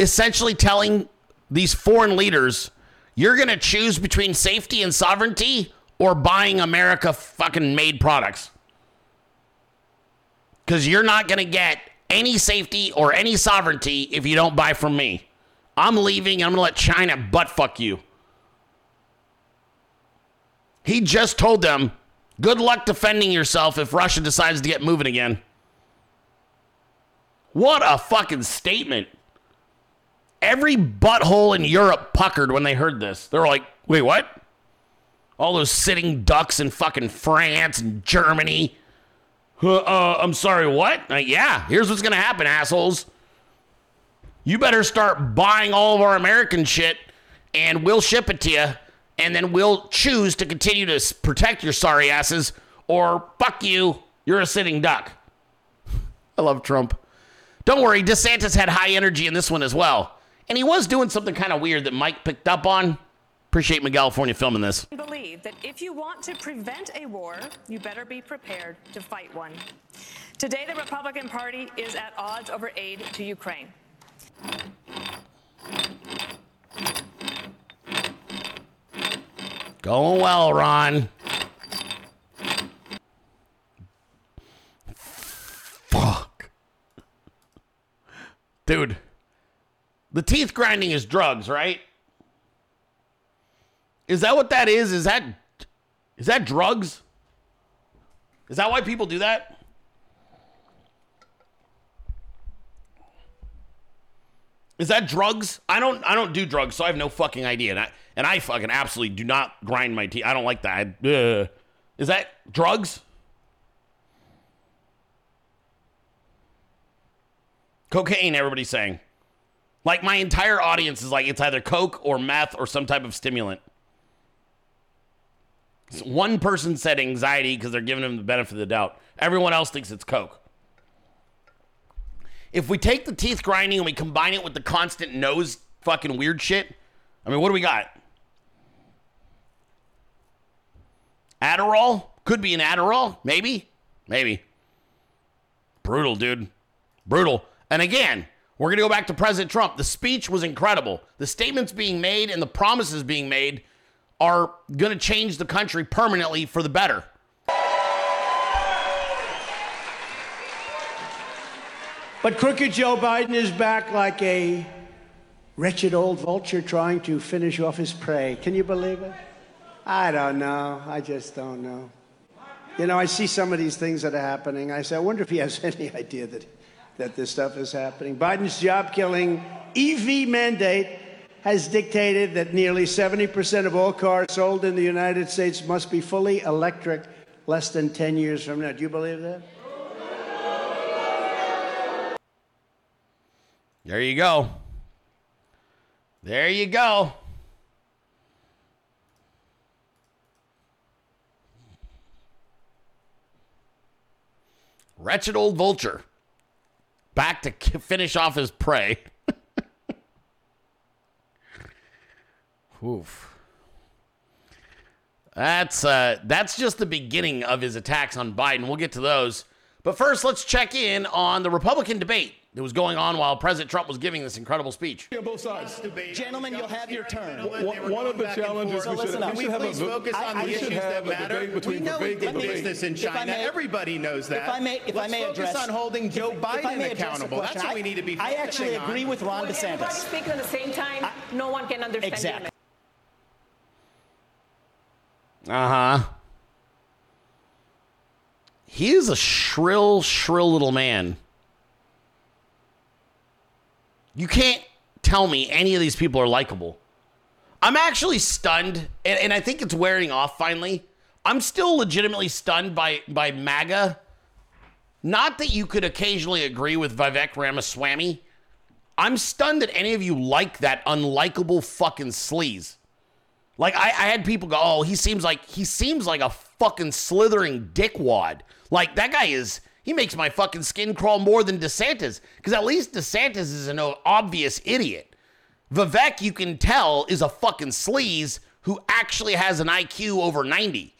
B: essentially telling these foreign leaders you're going to choose between safety and sovereignty or buying America fucking made products? Because you're not going to get any safety or any sovereignty if you don't buy from me. I'm leaving. I'm going to let China butt fuck you. He just told them, good luck defending yourself if Russia decides to get moving again. What a fucking statement. Every butthole in Europe puckered when they heard this. They were like, wait, what? All those sitting ducks in fucking France and Germany. Uh, uh, I'm sorry, what? Uh, yeah, here's what's going to happen, assholes. You better start buying all of our American shit and we'll ship it to you. And then we'll choose to continue to protect your sorry asses or fuck you. You're a sitting duck. I love Trump. Don't worry, DeSantis had high energy in this one as well. And he was doing something kind of weird that Mike picked up on. Appreciate Miguel California filming this.
M: believe that if you want to prevent a war, you better be prepared to fight one. Today, the Republican Party is at odds over aid to Ukraine.
B: Going well, Ron. Fuck. Dude, the teeth grinding is drugs, right? Is that what that is? Is that is that drugs? Is that why people do that? Is that drugs? I don't I don't do drugs, so I have no fucking idea. And I, and I fucking absolutely do not grind my teeth. I don't like that. I- Is that drugs? Cocaine, everybody's saying. Like my entire audience is like it's either coke or meth or some type of stimulant. So one person said anxiety because they're giving him the benefit of the doubt. Everyone else thinks it's coke. If we take the teeth grinding and we combine it with the constant nose fucking weird shit, I mean, what do we got? Adderall? Could be an Adderall, maybe. Maybe. Brutal, dude. Brutal. And again, we're going to go back to President Trump. The speech was incredible. The statements being made and the promises being made are going to change the country permanently for the better.
I: But crooked Joe Biden is back like a wretched old vulture trying to finish off his prey. Can you believe it? I don't know. I just don't know. You know, I see some of these things that are happening. I say, I wonder if he has any idea that, that this stuff is happening. Biden's job killing EV mandate has dictated that nearly 70% of all cars sold in the United States must be fully electric less than 10 years from now. Do you believe that?
B: There you go. There you go. Wretched old vulture. Back to k- finish off his prey. Oof. That's uh that's just the beginning of his attacks on Biden. We'll get to those. But first, let's check in on the Republican debate that was going on while President Trump was giving this incredible speech.
L: both sides.
N: Gentlemen, you'll have your turn.
L: One, one of the challenges
N: So
L: we should,
N: listen up.
L: we should have
J: Please
L: a
J: focus on
L: we
J: the
L: should
J: issues that matter.
L: between
J: We know
L: Vivek
J: we
L: and
J: face in China.
N: may-
J: Everybody knows that.
N: If I may, if
J: Let's
N: I may
J: focus
N: address,
J: on holding Joe
N: if, if
J: Biden
N: may address the
J: accountable. That's
N: question,
J: what we need to be
N: I, I actually
J: focusing on.
N: agree with Ron
M: When everybody
N: DeSantis.
M: speaks at the same time, no one can understand
N: Exactly.
B: Uh huh. He is a shrill, shrill little man. You can't tell me any of these people are likable. I'm actually stunned, and, and I think it's wearing off finally. I'm still legitimately stunned by by MAGA. Not that you could occasionally agree with Vivek Ramaswamy. I'm stunned that any of you like that unlikable fucking sleaze. Like I, I had people go, oh, he seems like he seems like a fucking slithering dickwad. Like that guy is. He makes my fucking skin crawl more than DeSantis, because at least DeSantis is an obvious idiot. Vivek, you can tell, is a fucking sleaze who actually has an IQ over 90.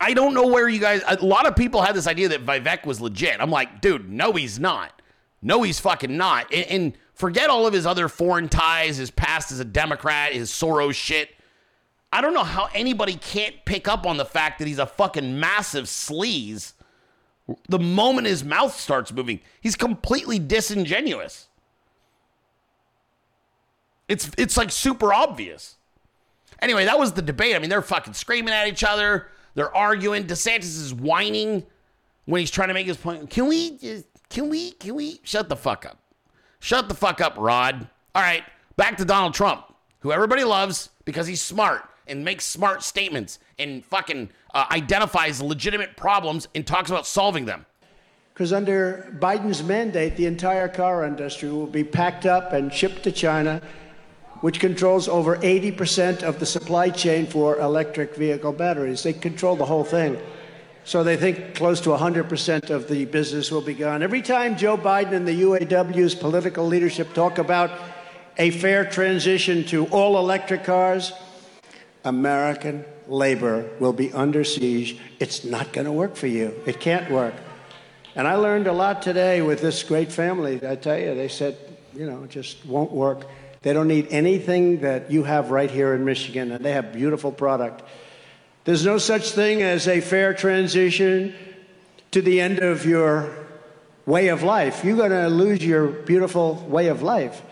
B: I don't know where you guys. A lot of people had this idea that Vivek was legit. I'm like, dude, no, he's not. No, he's fucking not. And, and forget all of his other foreign ties, his past as a Democrat, his Soros shit. I don't know how anybody can't pick up on the fact that he's a fucking massive sleaze. The moment his mouth starts moving, he's completely disingenuous. It's it's like super obvious. Anyway, that was the debate. I mean, they're fucking screaming at each other. They're arguing. DeSantis is whining when he's trying to make his point. Can we just, can we, can we shut the fuck up? Shut the fuck up, Rod. All right, back to Donald Trump, who everybody loves because he's smart and makes smart statements and fucking uh, identifies legitimate problems and talks about solving them.
I: Because under Biden's mandate, the entire car industry will be packed up and shipped to China, which controls over 80% of the supply chain for electric vehicle batteries. They control the whole thing. So they think close to 100% of the business will be gone. Every time Joe Biden and the UAW's political leadership talk about a fair transition to all electric cars, American labor will be under siege. It's not going to work for you. It can't work. And I learned a lot today with this great family. I tell you, they said, you know, it just won't work. They don't need anything that you have right here in Michigan, and they have beautiful product. There's no such thing as a fair transition to the end of your way of life. You're going to lose your beautiful way of life.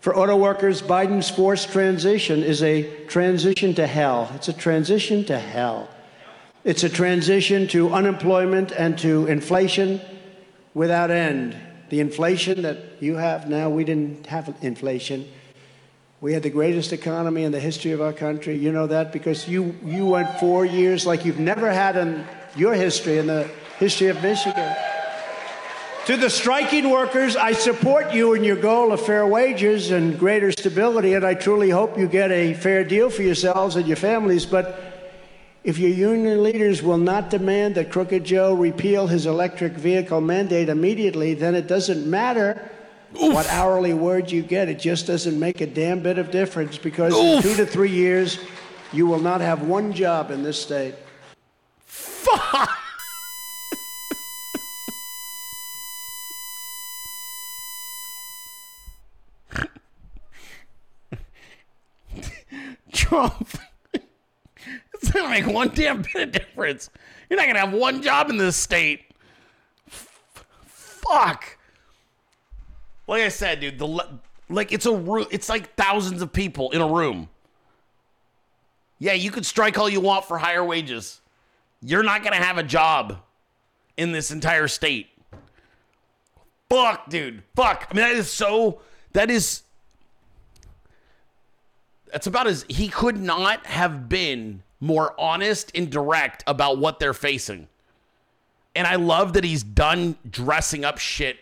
I: For auto workers, Biden's forced transition is a transition to hell. It's a transition to hell. It's a transition to unemployment and to inflation without end. The inflation that you have now, we didn't have inflation. We had the greatest economy in the history of our country. You know that because you, you went four years like you've never had in your history, in the history of Michigan. To the striking workers, I support you in your goal of fair wages and greater stability, and I truly hope you get a fair deal for yourselves and your families. But if your union leaders will not demand that Crooked Joe repeal his electric vehicle mandate immediately, then it doesn't matter what hourly wage you get. It just doesn't make a damn bit of difference because in two to three years, you will not have one job in this state.
B: Fuck! Trump. It's not gonna make one damn bit of difference. You're not gonna have one job in this state. F- fuck. Like I said, dude, the like it's a room. It's like thousands of people in a room. Yeah, you could strike all you want for higher wages. You're not gonna have a job in this entire state. Fuck, dude. Fuck. I mean, that is so. That is. That's about as he could not have been more honest and direct about what they're facing. And I love that he's done dressing up shit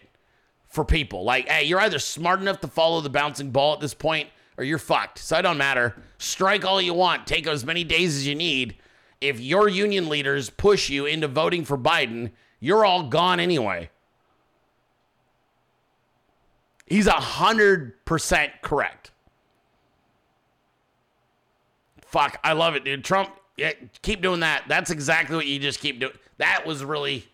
B: for people. Like, hey, you're either smart enough to follow the bouncing ball at this point or you're fucked. So it don't matter. Strike all you want. Take as many days as you need. If your union leaders push you into voting for Biden, you're all gone anyway. He's a hundred percent correct. Fuck, I love it, dude. Trump, yeah, keep doing that. That's exactly what you just keep doing. That was really.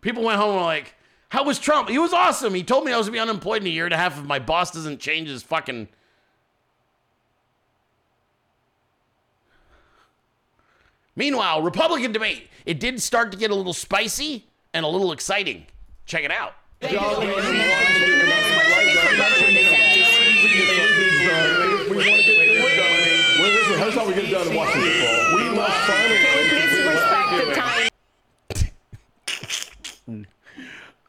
B: People went home and were like, "How was Trump? He was awesome. He told me I was gonna be unemployed in a year and a half if my boss doesn't change his fucking." Meanwhile, Republican debate. It did start to get a little spicy and a little exciting. Check it out.
E: How we get it done in Washington. We must finally.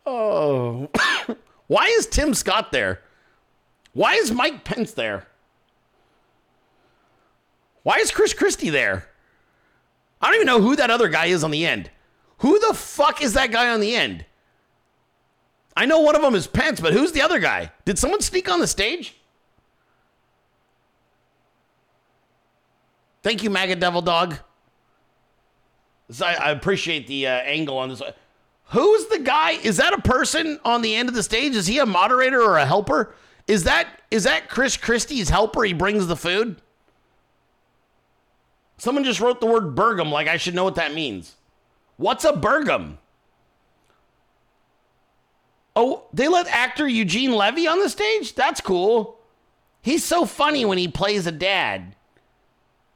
B: Oh. Why is Tim Scott there? Why is Mike Pence there? Why is Chris Christie there? I don't even know who that other guy is on the end. Who the fuck is that guy on the end? I know one of them is Pence, but who's the other guy? Did someone sneak on the stage? Thank you, Maggot Devil Dog. I, I appreciate the uh, angle on this. Who's the guy? Is that a person on the end of the stage? Is he a moderator or a helper? Is that is that Chris Christie's helper? He brings the food. Someone just wrote the word Burgum like I should know what that means. What's a Burgum? Oh, they let actor Eugene Levy on the stage? That's cool. He's so funny when he plays a dad.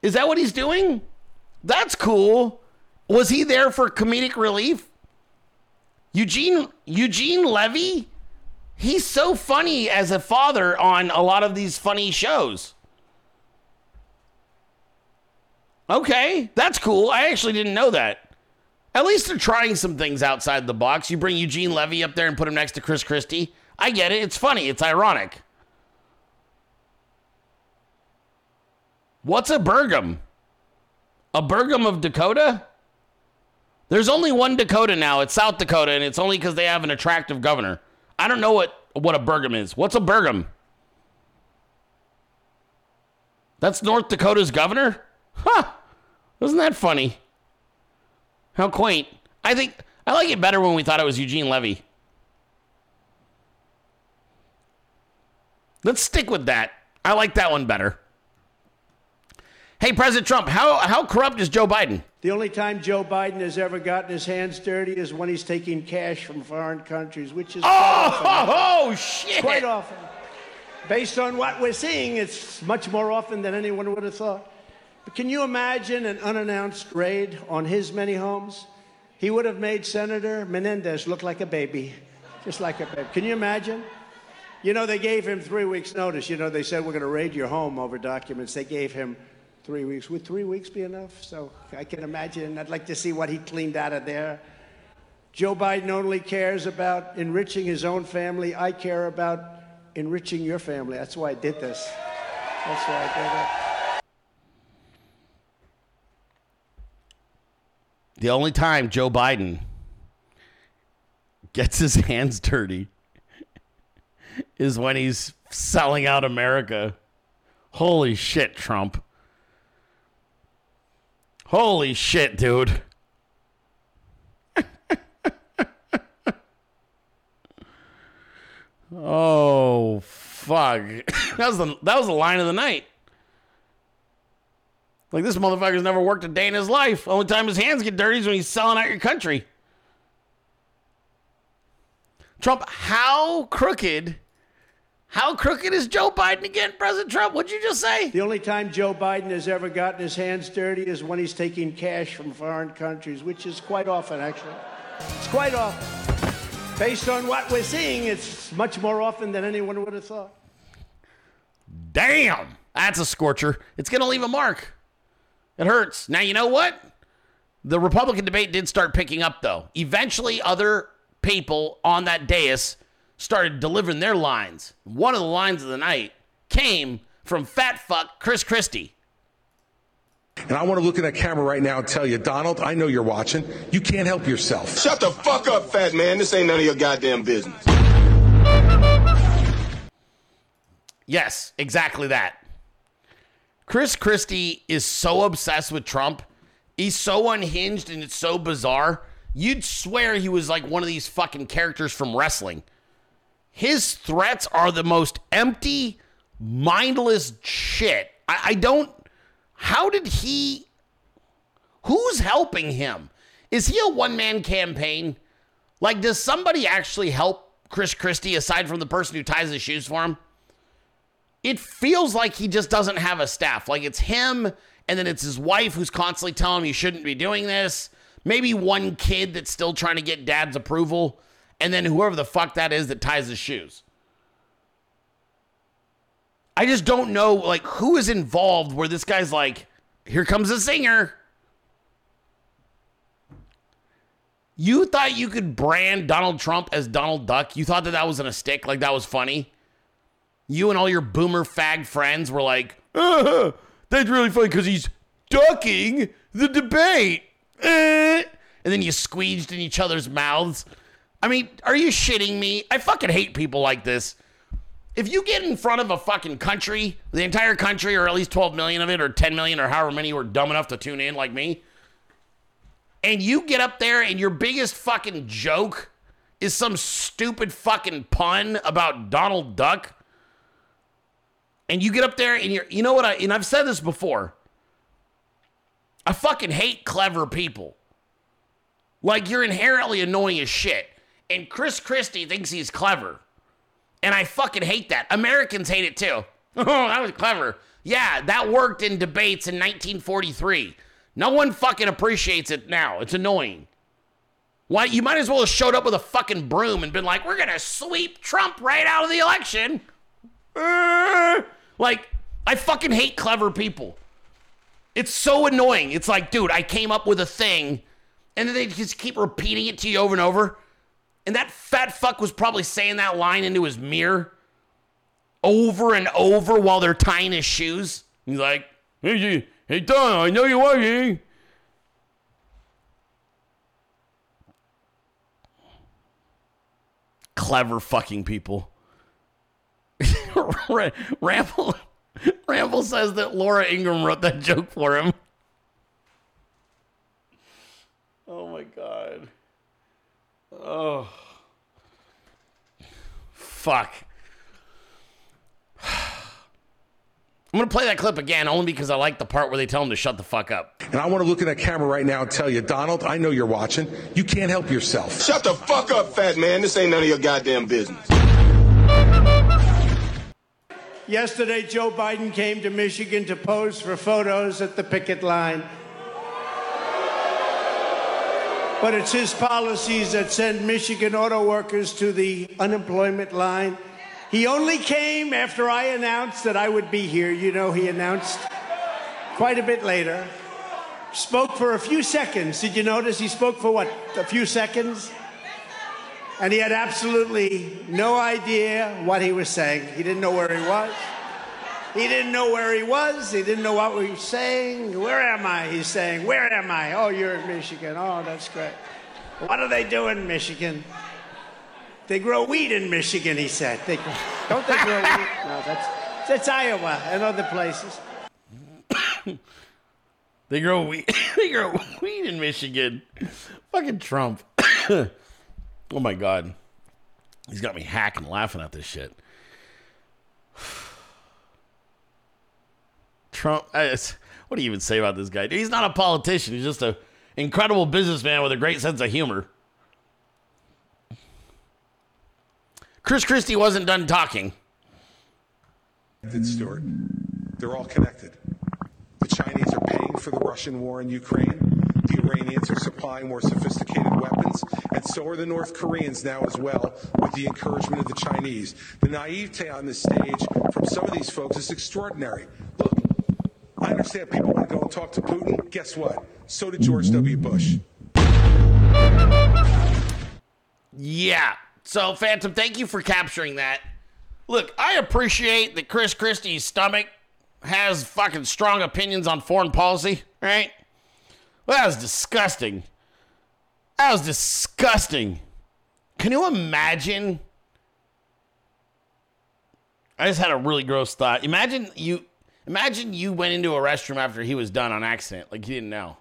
B: Is that what he's doing? That's cool. Was he there for comedic relief? Eugene Eugene Levy? He's so funny as a father on a lot of these funny shows. Okay, that's cool. I actually didn't know that. At least they're trying some things outside the box. You bring Eugene Levy up there and put him next to Chris Christie. I get it. It's funny. It's ironic. What's a Burgum? A Burgum of Dakota? There's only one Dakota now. It's South Dakota, and it's only because they have an attractive governor. I don't know what, what a Burgum is. What's a Burgum? That's North Dakota's governor? Huh. Isn't that funny? How quaint. I think I like it better when we thought it was Eugene Levy. Let's stick with that. I like that one better. Hey, President Trump, how, how corrupt is Joe Biden?
I: The only time Joe Biden has ever gotten his hands dirty is when he's taking cash from foreign countries, which is oh, quite
B: Oh,
I: often.
B: oh, shit.
I: Quite often. Based on what we're seeing, it's much more often than anyone would have thought. But can you imagine an unannounced raid on his many homes? He would have made Senator Menendez look like a baby, just like a baby. Can you imagine? You know, they gave him three weeks' notice. You know, they said, we're going to raid your home over documents. They gave him three weeks. Would three weeks be enough? So I can imagine. I'd like to see what he cleaned out of there. Joe Biden only cares about enriching his own family. I care about enriching your family. That's why I did this. That's why I did it.
B: The only time Joe Biden gets his hands dirty is when he's selling out America. Holy shit, Trump. Holy shit, dude. oh fuck. that was the that was the line of the night. Like this motherfucker's never worked a day in his life. Only time his hands get dirty is when he's selling out your country. Trump, how crooked? How crooked is Joe Biden again, President Trump? What'd you just say?
I: The only time Joe Biden has ever gotten his hands dirty is when he's taking cash from foreign countries, which is quite often, actually. It's quite often. Based on what we're seeing, it's much more often than anyone would have thought.
B: Damn, that's a scorcher. It's gonna leave a mark. It hurts. Now you know what? The Republican debate did start picking up though. Eventually, other people on that dais started delivering their lines. One of the lines of the night came from fat fuck Chris Christie.
O: And I want to look in that camera right now and tell you, Donald, I know you're watching. You can't help yourself.
P: Shut the fuck up, fat man. This ain't none of your goddamn business.
B: Yes, exactly that. Chris Christie is so obsessed with Trump. He's so unhinged and it's so bizarre. You'd swear he was like one of these fucking characters from wrestling. His threats are the most empty, mindless shit. I, I don't. How did he. Who's helping him? Is he a one man campaign? Like, does somebody actually help Chris Christie aside from the person who ties his shoes for him? It feels like he just doesn't have a staff. Like it's him, and then it's his wife who's constantly telling him you shouldn't be doing this. Maybe one kid that's still trying to get dad's approval, and then whoever the fuck that is that ties his shoes. I just don't know, like, who is involved where this guy's like, here comes a singer. You thought you could brand Donald Trump as Donald Duck? You thought that that was gonna stick? Like that was funny? You and all your boomer fag friends were like, uh, that's really funny because he's ducking the debate. Eh. And then you squeezed in each other's mouths. I mean, are you shitting me? I fucking hate people like this. If you get in front of a fucking country, the entire country, or at least 12 million of it, or 10 million, or however many were dumb enough to tune in like me, and you get up there and your biggest fucking joke is some stupid fucking pun about Donald Duck, and you get up there and you're, you know what I, and I've said this before, I fucking hate clever people. Like you're inherently annoying as shit. And Chris Christie thinks he's clever. And I fucking hate that. Americans hate it too. Oh, that was clever. Yeah, that worked in debates in 1943. No one fucking appreciates it now. It's annoying. Why you might as well have showed up with a fucking broom and been like, "We're gonna sweep Trump right out of the election." Uh, like, I fucking hate clever people. It's so annoying. It's like, dude, I came up with a thing, and then they just keep repeating it to you over and over. And that fat fuck was probably saying that line into his mirror over and over while they're tying his shoes. He's like, hey, you- hey, Don, I know you're working. Clever fucking people. Ra- Ramble, Ramble says that Laura Ingraham wrote that joke for him. Oh my god. Oh. Fuck. I'm gonna play that clip again only because I like the part where they tell him to shut the fuck up.
O: And I want to look at that camera right now and tell you, Donald, I know you're watching. You can't help yourself.
P: Shut the fuck up, fat man. This ain't none of your goddamn business.
I: Yesterday, Joe Biden came to Michigan to pose for photos at the picket line. But it's his policies that send Michigan auto workers to the unemployment line. He only came after I announced that I would be here. You know, he announced quite a bit later. Spoke for a few seconds. Did you notice he spoke for what? A few seconds? And he had absolutely no idea what he was saying. He didn't know where he was. He didn't know where he was. He didn't know what we were saying. Where am I? He's saying, Where am I? Oh, you're in Michigan. Oh, that's great. What do they do in Michigan? They grow wheat in Michigan, he said. They, don't they grow wheat? No, that's, that's Iowa and other places.
B: They grow wheat. they grow wheat in Michigan. Fucking Trump. oh my god, he's got me hacking, laughing at this shit. Trump. What do you even say about this guy? He's not a politician. He's just an incredible businessman with a great sense of humor. Chris Christie wasn't done talking.
O: Stuart. They're all connected. The Chinese are paying for the Russian war in Ukraine. The Iranians are supplying more sophisticated weapons, and so are the North Koreans now as well, with the encouragement of the Chinese. The naivete on this stage from some of these folks is extraordinary. Look, I understand people want to go and talk to Putin. Guess what? So did George W. Mm-hmm. Bush.
B: Yeah. So, Phantom, thank you for capturing that. Look, I appreciate that Chris Christie's stomach has fucking strong opinions on foreign policy, right? Well, that was disgusting. That was disgusting. Can you imagine? I just had a really gross thought. Imagine you imagine you went into a restroom after he was done on accident, like you didn't know.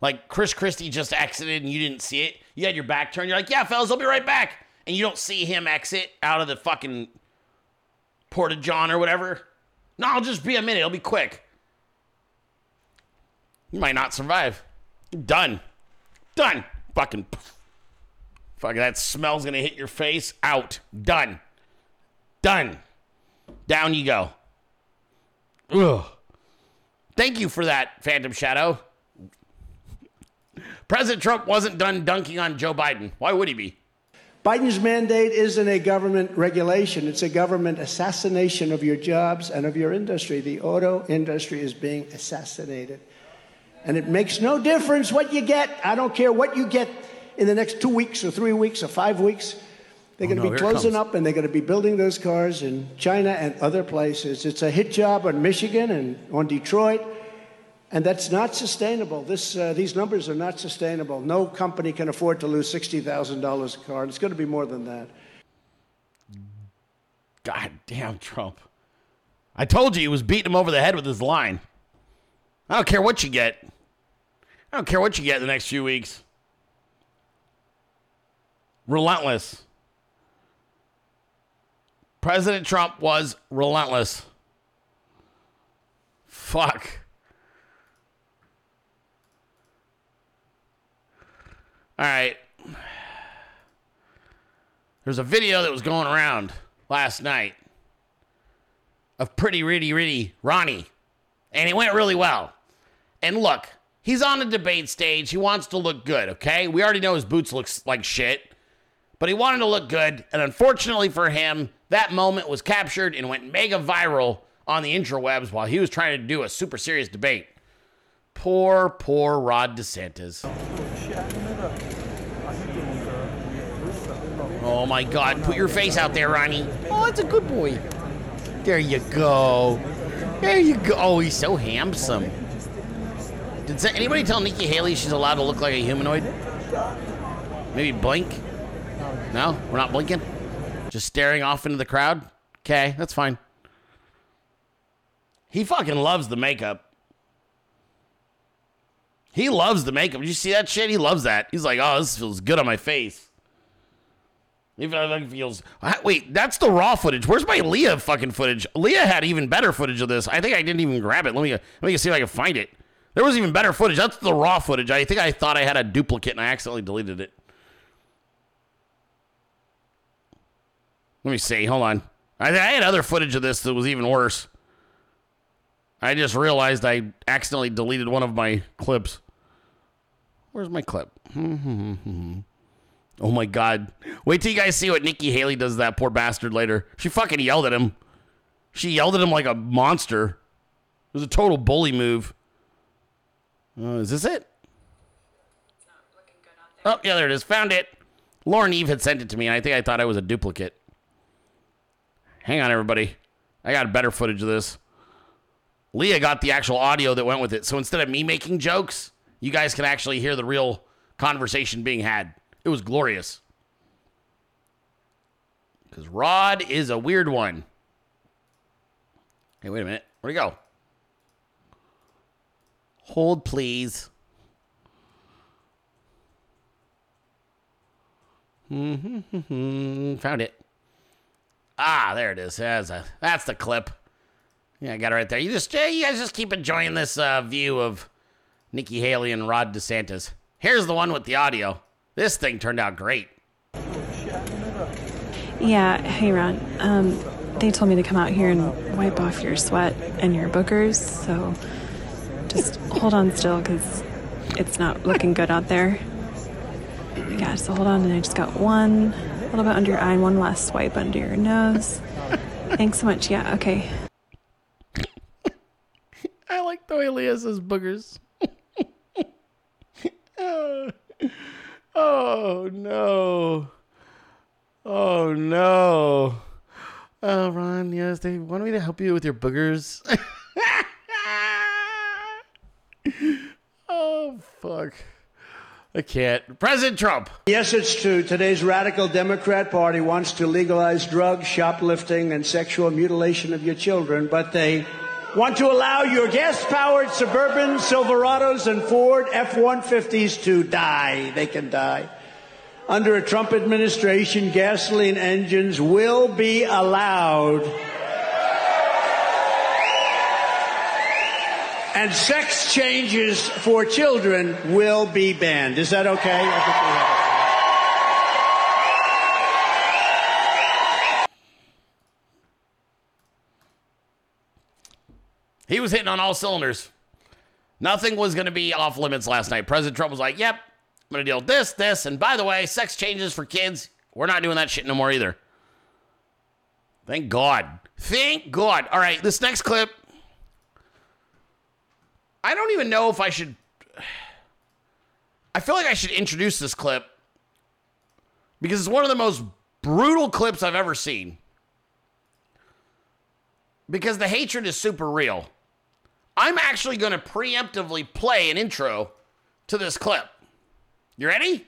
B: Like Chris Christie just exited and you didn't see it. You had your back turned. You're like, yeah, fellas, I'll be right back. And you don't see him exit out of the fucking Porta John or whatever. No, I'll just be a minute. It'll be quick. You might not survive. You're done. Done. Fucking. Fucking that smell's gonna hit your face. Out. Done. Done. Down you go. Ugh. Thank you for that, Phantom Shadow. President Trump wasn't done dunking on Joe Biden. Why would he be?
I: Biden's mandate isn't a government regulation, it's a government assassination of your jobs and of your industry. The auto industry is being assassinated. And it makes no difference what you get. I don't care what you get in the next two weeks or three weeks or five weeks. They're
B: Oh,
I: going to
B: no,
I: be closing up and they're going to be building those cars in China and other places. It's a hit job on Michigan and on Detroit. And that's not sustainable. This, uh, these numbers are not sustainable. No company can afford to lose $60,000 a car. And it's going to be more than that.
B: God damn Trump. I told you he was beating him over the head with his line. I don't care what you get. I don't care what you get in the next few weeks. Relentless. President Trump was relentless. Fuck. All right. There's a video that was going around last night of pretty ritty ritty Ronnie. And it went really well. And look, he's on a debate stage. He wants to look good, okay? We already know his boots looks like shit. But he wanted to look good, and unfortunately for him, that moment was captured and went mega viral on the interwebs while he was trying to do a super serious debate. Poor, poor Rod DeSantis. Oh my God! Put your face out there, Ronnie. Oh, that's a good boy. There you go. There you go. Oh, he's so handsome. Did anybody tell Nikki Haley she's allowed to look like a humanoid? Maybe blink? No, we're not blinking. Just staring off into the crowd. Okay, that's fine. He fucking loves the makeup. He loves the makeup. Did you see that shit? He loves that. He's like, oh, this feels good on my face. Even if it feels. Wait, that's the raw footage. Where's my Leah fucking footage? Leah had even better footage of this. I think I didn't even grab it. Let me let me see if I can find it. There was even better footage. That's the raw footage. I think I thought I had a duplicate and I accidentally deleted it. Let me see. Hold on. I, I had other footage of this that was even worse. I just realized I accidentally deleted one of my clips. Where's my clip? oh my god. Wait till you guys see what Nikki Haley does to that poor bastard later. She fucking yelled at him. She yelled at him like a monster. It was a total bully move. Uh, is this it? Oh, yeah, there it is. Found it. Lauren Eve had sent it to me, and I think I thought I was a duplicate. Hang on, everybody. I got better footage of this. Leah got the actual audio that went with it. So instead of me making jokes, you guys can actually hear the real conversation being had. It was glorious. Because Rod is a weird one. Hey, wait a minute. Where'd he go? Hold, please. Mm-hmm. Found it. Ah, there it is. That's, a, that's the clip. Yeah, I got it right there. You just, you guys just keep enjoying this uh, view of Nikki Haley and Rod DeSantis. Here's the one with the audio. This thing turned out great.
Q: Yeah, hey Ron. Um, they told me to come out here and wipe off your sweat and your boogers, so just hold on still because it's not looking good out there. Yeah, so hold on, and I just got one a little bit under your eye and one last swipe under your nose. Thanks so much. Yeah, okay.
B: I like the way Leah says boogers. oh, no. Oh no. Oh Ron, yes, they want me to help you with your boogers. oh fuck. I can't. President Trump.
I: Yes, it's true. Today's radical Democrat Party wants to legalize drugs, shoplifting, and sexual mutilation of your children, but they want to allow your gas powered Suburban, Silverados, and Ford F 150s to die. They can die. Under a Trump administration, gasoline engines will be allowed. And sex changes for children will be banned. Is that okay?
B: He was hitting on all cylinders. Nothing was going to be off limits last night. President Trump was like, yep, I'm going to deal with this, this, and by the way, sex changes for kids. We're not doing that shit no more either. Thank God. Thank God. All right, this next clip. I don't even know if I should. I feel like I should introduce this clip because it's one of the most brutal clips I've ever seen. Because the hatred is super real. I'm actually going to preemptively play an intro to this clip. You ready?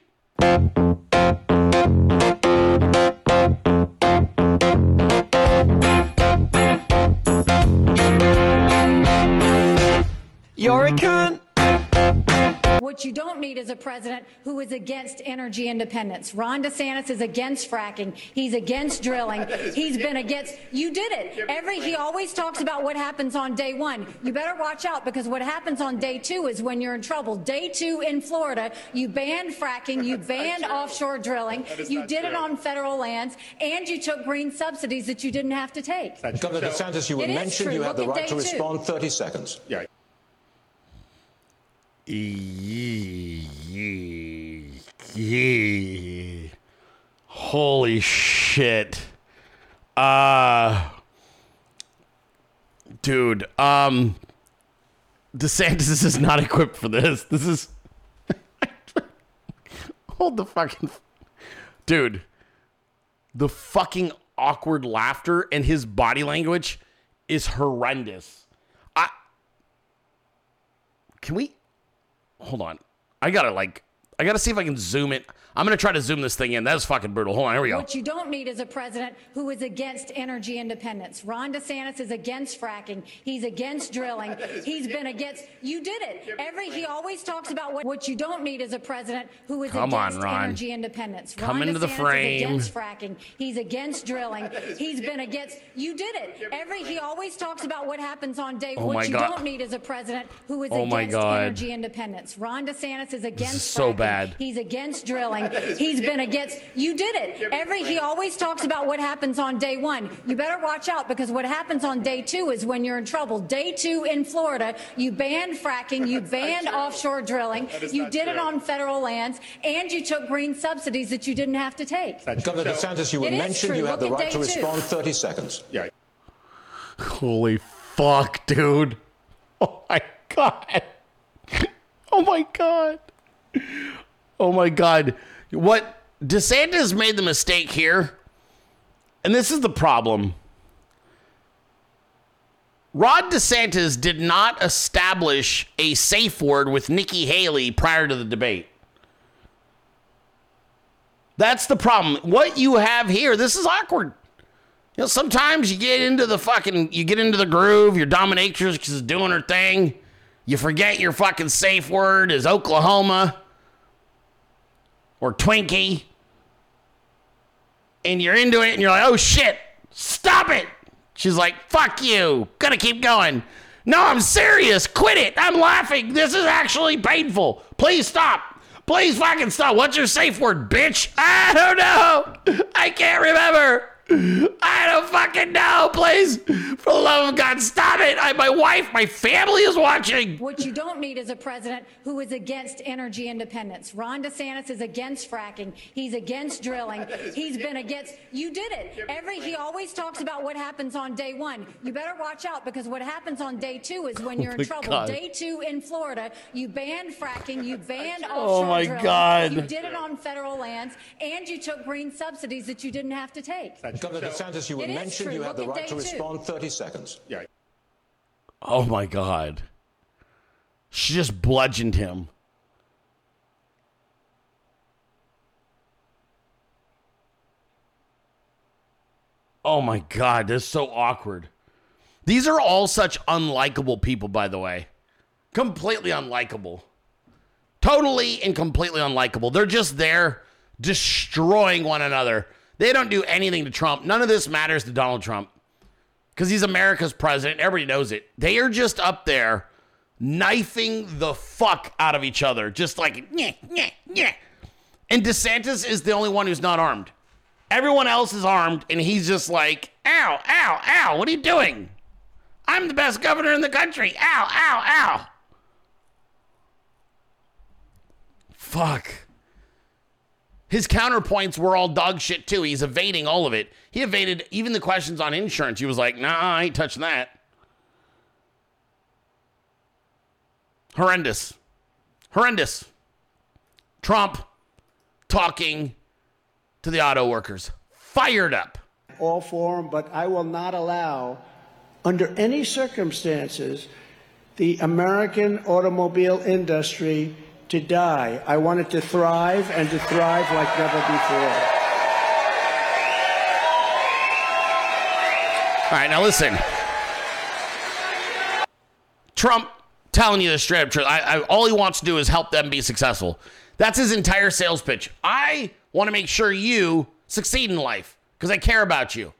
R: You're a cunt.
S: What you don't need is a president who is against energy independence. Ron DeSantis is against fracking. He's against drilling. He's been against. You did it. Every he always talks about what happens on day one. You better watch out because what happens on day two is when you're in trouble. Day two in Florida, you banned fracking. You banned offshore drilling. You did it on federal lands, and you took green subsidies that you didn't have to take.
G: Governor DeSantis, you were mentioned. You have the
S: Look at
G: right to
S: day two.
G: respond. 30 seconds. Yeah.
B: Holy shit. Uh dude, um DeSantis is not equipped for this. This is Hold the fucking Dude, the fucking awkward laughter and his body language is horrendous. I Can we Hold on. I got to like I got to see if I can zoom it. I'm going to try to zoom this thing in. That is fucking brutal. Hold on. Here we go.
S: What you don't need is a president who is against energy independence. Ron DeSantis is against fracking. He's against drilling. He's been against. You did it. Every he always talks about what. What you don't need is a president who is
B: Come on,
S: against
B: Ron.
S: energy independence.
B: Come
S: Ron
B: into the frame.
S: Is against fracking. He's against drilling. He's been against. You did it. Every he always talks about what happens on day.
B: Oh
S: what
B: my
S: you
B: God.
S: don't need is a president who is
B: Oh my
S: against
B: God.
S: energy independence. Ron DeSantis is against.
B: so
S: fracking.
B: bad.
S: He's against drilling. He's been against. You did it. Every he always talks about what happens on day one. You better watch out because what happens on day two is when you're in trouble. Day two in Florida, you banned fracking, you banned offshore drilling, you
G: not
S: did it on federal lands, and you took green subsidies that you didn't have to take.
G: Governor DeSantis, you were mentioned. You have the right to
S: day two.
G: respond. 30 seconds. Yeah.
B: Holy fuck, dude. Oh my god. Oh my god. Oh my god. What DeSantis made the mistake here, and this is the problem. Ron DeSantis did not establish a safe word with Nikki Haley prior to the debate. That's the problem. What you have here, this is awkward. You know, sometimes you get into the fucking, you get into the groove. Your dominatrix is doing her thing. You forget your fucking safe word is Oklahoma or Twinkie, and you're into it, and you're like, oh shit, stop it. She's like, fuck you, gotta keep going. No, I'm serious. Quit it. I'm laughing. This is actually painful. Please stop. Please fucking stop. What's your safe word, bitch? I don't know. I can't remember. I don't fucking know. Please, for the love of God, stop it. I, my wife, my family is watching.
S: What you don't need is a president who is against energy independence. Ron DeSantis is against fracking. He's against drilling. He's been against. You did it. Every he always talks about what happens on day one. You better watch out because what happens on day two is when oh you're
B: Oh
S: in trouble.
B: God.
S: Day two in Florida, you banned fracking. You banned
B: Oh
S: offshore
B: my
S: drilling.
B: God.
S: You did it on federal lands, and you took green subsidies that you didn't have to take.
G: Governor DeSantis, you were mentioned.
S: true.
G: You have the right to
S: day two.
G: respond. 30 seconds. Yeah.
B: Oh my God. She just bludgeoned him. Oh my God, this is so awkward. These are all such unlikable people, by the way. Completely unlikable. Totally and completely unlikable. They're just there destroying one another. They don't do anything to Trump. None of this matters to Donald Trump because he's America's president. Everybody knows it. They are just up there knifing the fuck out of each other, just like, yeah, yeah, yeah. And DeSantis is the only one who's not armed. Everyone else is armed, and he's just like, ow, ow, ow, what are you doing? I'm the best governor in the country. Ow, ow, ow. Fuck. His counterpoints were all dog shit too. He's evading all of it. He evaded even the questions on insurance. He was like, nah, I ain't touching that. Horrendous. Horrendous. Trump talking to the auto workers. Fired up.
I: all for them, but I will not allow, under any circumstances, the American automobile industry to die. I want it to thrive and to thrive like never before.
B: All right, now listen. Trump telling you the straight up truth. I, I, all he wants to do is help them be successful. That's his entire sales pitch. I want to make sure you succeed in life because I care about you.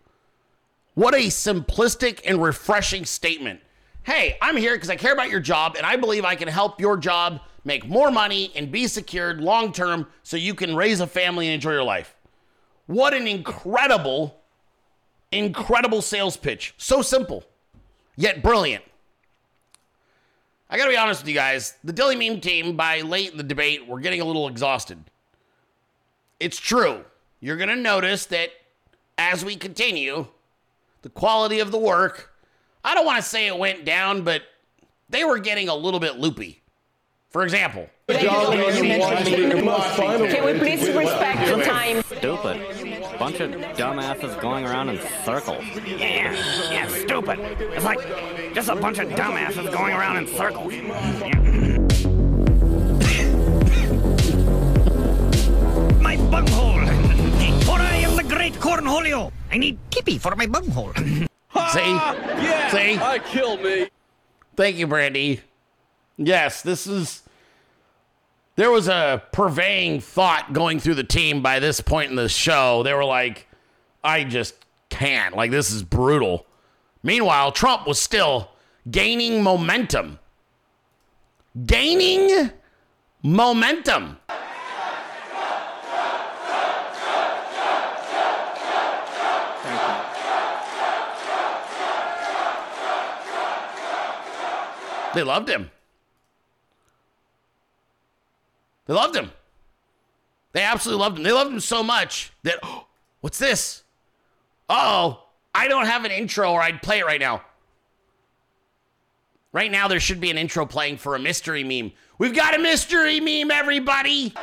B: What a simplistic and refreshing statement. Hey, I'm here because I care about your job and I believe I can help your job make more money and be secured long term so you can raise a family and enjoy your life. What an incredible, incredible sales pitch. So simple, yet brilliant. I gotta be honest with you guys. The Dilley Meme team, by late in the debate, were getting a little exhausted. It's true. You're gonna notice that as we continue, the quality of the work, I don't wanna say it went down, but they were getting a little bit loopy. For example.
H: Can we please respect the time?
T: Stupid. Bunch of dumbasses going around in circles.
U: Yeah, yeah, stupid. It's like just a bunch of dumbasses going around in circles. my bunghole. For I am the great cornholio. I need kippy for my bunghole.
B: See?
U: Yeah,
B: See?
U: I
B: kill me. Thank you, Brandy. Yes, this is. There was a purveying thought going through the team by this point in the show. They were like, I just can't. Like, this is brutal. Meanwhile, Trump was still gaining momentum. Gaining momentum. They loved him. They loved him. They absolutely loved him. They loved him so much that, oh, what's this? Oh, I don't have an intro or I'd play it right now. Right now, there should be an intro playing for a mystery meme. We've got a mystery meme, everybody.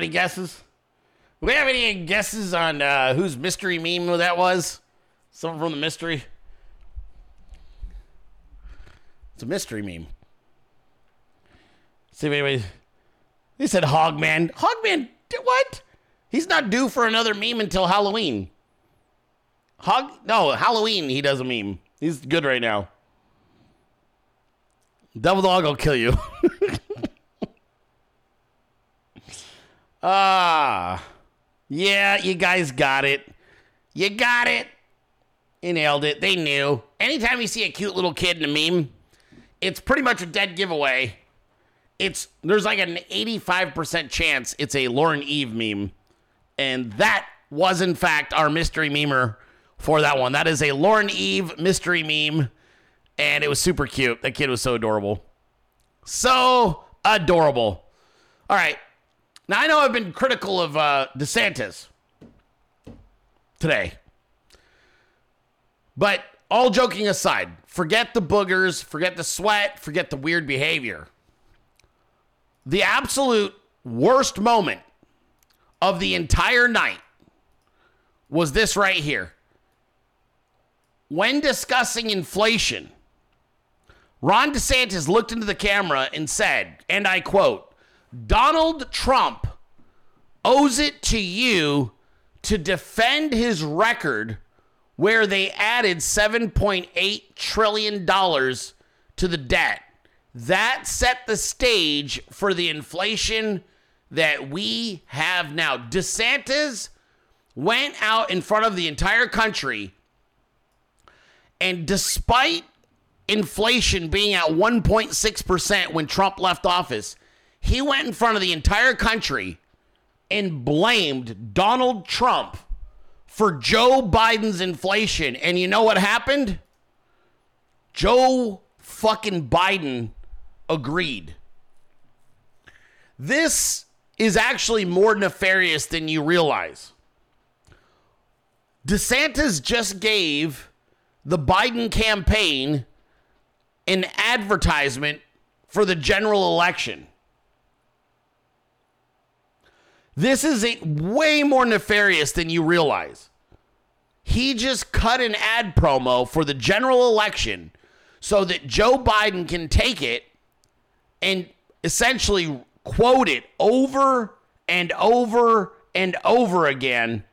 B: Any guesses? We have any guesses on uh, whose mystery meme that was? Someone from the mystery. It's a mystery meme. See if anybody. They said Hogman. Hogman, what? He's not due for another meme until Halloween. Hog? No, Halloween. He does a meme. He's good right now. Double dog will kill you. yeah, you guys got it. You got it. You nailed it. They knew. Anytime you see a cute little kid in a meme, it's pretty much a dead giveaway. It's there's like an 85% chance it's a Lauren Eve meme. And that was in fact our mystery memer for that one. That is a Lauren Eve mystery meme. And it was super cute. That kid was so adorable. So adorable. All right. Now, I know I've been critical of uh, DeSantis today. But all joking aside, forget the boogers, forget the sweat, forget the weird behavior. The absolute worst moment of the entire night was this right here. When discussing inflation, Ron DeSantis looked into the camera and said, and I quote, Donald Trump owes it to you to defend his record where they added $7.8 trillion to the debt. That set the stage for the inflation that we have now. DeSantis went out in front of the entire country, and despite inflation being at 1.6% when Trump left office, he went in front of the entire country and blamed Donald Trump for Joe Biden's inflation. And you know what happened? Joe fucking Biden agreed. This is actually more nefarious than you realize. DeSantis just gave the Biden campaign an advertisement for the general election. This is a way more nefarious than you realize. He just cut an ad promo for the general election so that Joe Biden can take it and essentially quote it over and over and over again.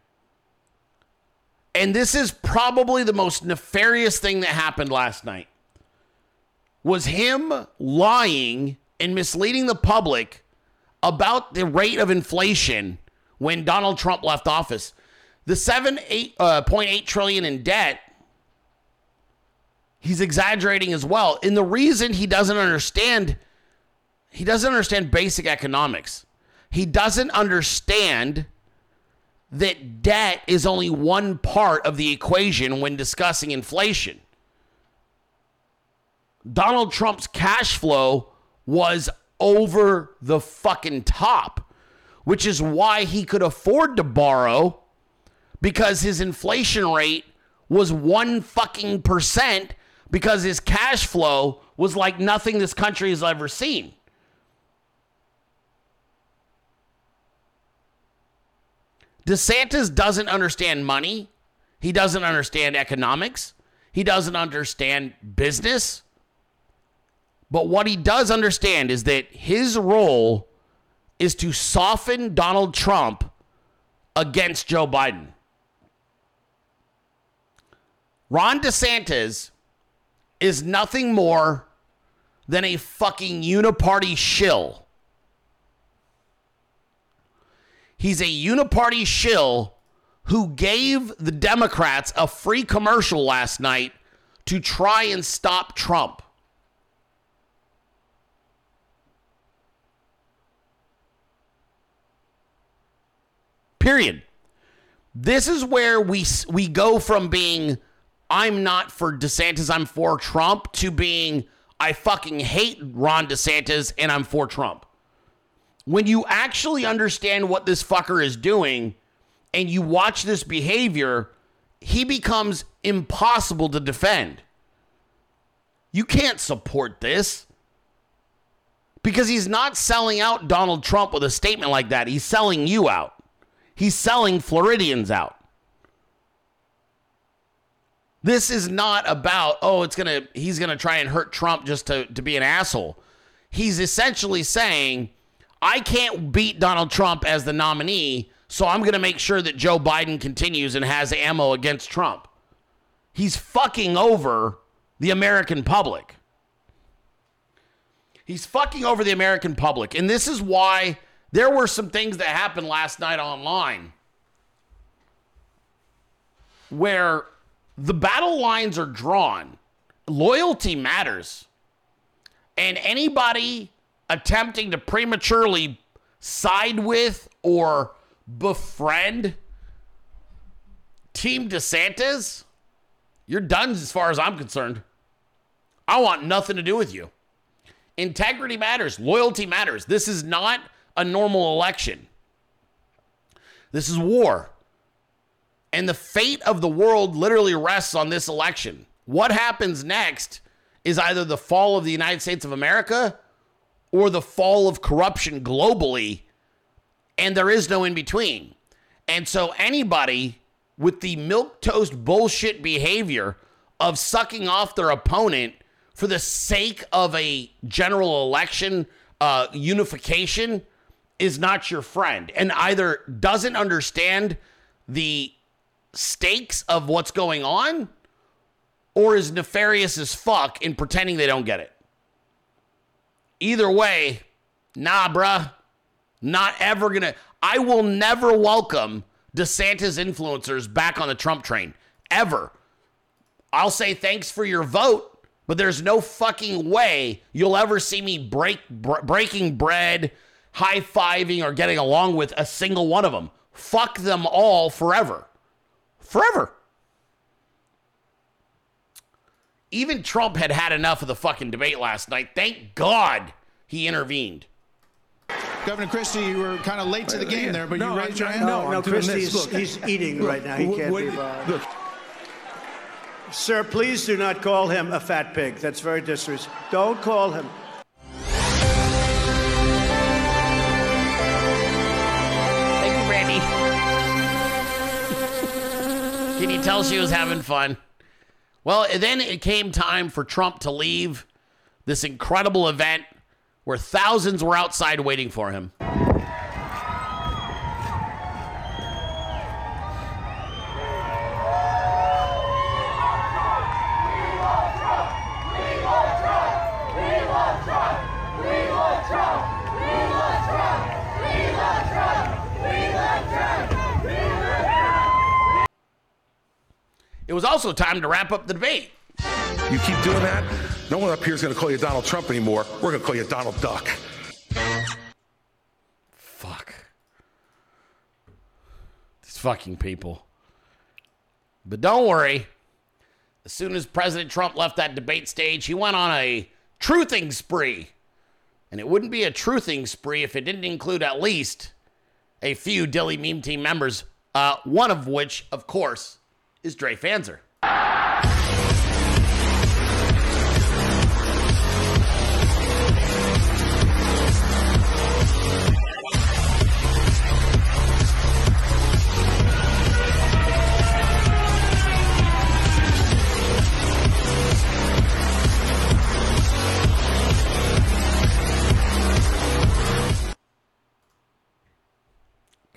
B: And this is probably the most nefarious thing that happened last night. Was him lying and misleading the public about the rate of inflation when Donald Trump left office. The seven eight uh, point eight trillion in debt. He's exaggerating as well. And the reason he doesn't understand, he doesn't understand basic economics. He doesn't understand that debt is only one part of the equation when discussing inflation. Donald Trump's cash flow was over the fucking top, which is why he could afford to borrow because his inflation rate was one fucking percent because his cash flow was like nothing this country has ever seen. DeSantis doesn't understand money. He doesn't understand economics. He doesn't understand business. But what he does understand is that his role is to soften Donald Trump against Joe Biden. Ron DeSantis is nothing more than a fucking uniparty shill. He's a uniparty shill who gave the Democrats a free commercial last night to try and stop Trump. Period. This is where we we go from being I'm not for DeSantis, I'm for Trump to being I fucking hate Ron DeSantis and I'm for Trump. When you actually understand what this fucker is doing and you watch this behavior, he becomes impossible to defend. You can't support this because he's not selling out Donald Trump with a statement like that. He's selling you out. He's selling Floridians out. This is not about, oh, it's gonna he's gonna try and hurt Trump just to, to be an asshole. He's essentially saying, I can't beat Donald Trump as the nominee, so I'm gonna make sure that Joe Biden continues and has ammo against Trump. He's fucking over the American public. He's fucking over the American public. And this is why there were some things that happened last night online where the battle lines are drawn. Loyalty matters. And anybody attempting to prematurely side with or befriend Team DeSantis, you're done as far as I'm concerned. I want nothing to do with you. Integrity matters, loyalty matters. This is not a normal election. This is war. And the fate of the world literally rests on this election. What happens next is either the fall of the United States of America or the fall of corruption globally. And there is no in between. And so anybody with the milk toast bullshit behavior of sucking off their opponent for the sake of a general election uh, unification is not your friend and either doesn't understand the stakes of what's going on or is nefarious as fuck in pretending they don't get it. Either way, nah, bruh. Not ever gonna. I will never welcome DeSantis influencers back on the Trump train. Ever. I'll say thanks for your vote, but there's no fucking way you'll ever see me break br- breaking bread, high fiving, or getting along with a single one of them. Fuck them all forever. Forever. Even Trump had had enough of the fucking debate last night. Thank God he intervened.
J: Governor Christie, you were kind of late to the game there, but
I: no,
J: you raised your hand.
I: No, no,
J: I'm doing
I: Christie's
J: look,
I: he's eating
J: look,
I: right now. He
J: what-
I: can't
J: what-
I: be bothered.
J: look.
I: Sir, please do not call him a fat pig. That's very disrespectful. Don't call him.
B: Can you tell she was having fun? Well, then it came time for Trump to leave this incredible event where thousands were outside waiting for him. It was also time to wrap up the debate.
O: You keep doing that, no one up here is going to call you Donald Trump anymore. We're going to call you Donald Duck.
B: Fuck. These fucking people. But don't worry. As soon as President Trump left that debate stage, he went on a truthing spree. And it wouldn't be a truthing spree if it didn't include at least a few Dilley Meme Team members, uh, one of which, of course, is Dre Fanzer.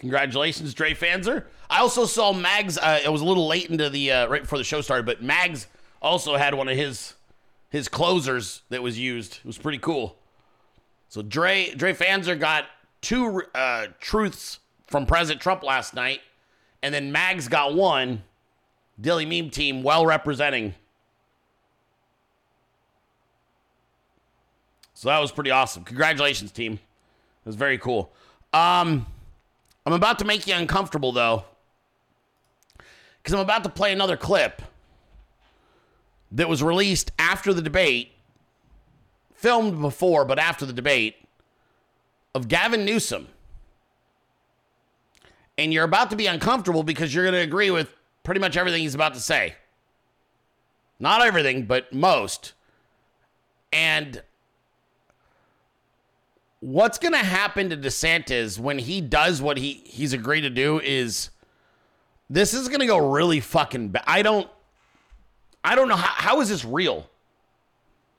B: Congratulations, Dre Fanzer. I also saw Mags. Uh, it was a little late into the uh, right before the show started, but Mags also had one of his his closers that was used. It was pretty cool. So Dre Dre Fanzer got two uh, truths from President Trump last night, and then Mags got one. Dilley Meme Team well representing. So that was pretty awesome. Congratulations, team. It was very cool. Um, I'm about to make you uncomfortable though, because I'm about to play another clip that was released after the debate, filmed before, but after the debate, of Gavin Newsom. And you're about to be uncomfortable because you're going to agree with pretty much everything he's about to say. Not everything, but most. And what's going to happen to DeSantis when he does what he he's agreed to do is this is going to go really fucking bad. I don't I don't know how, how is this real?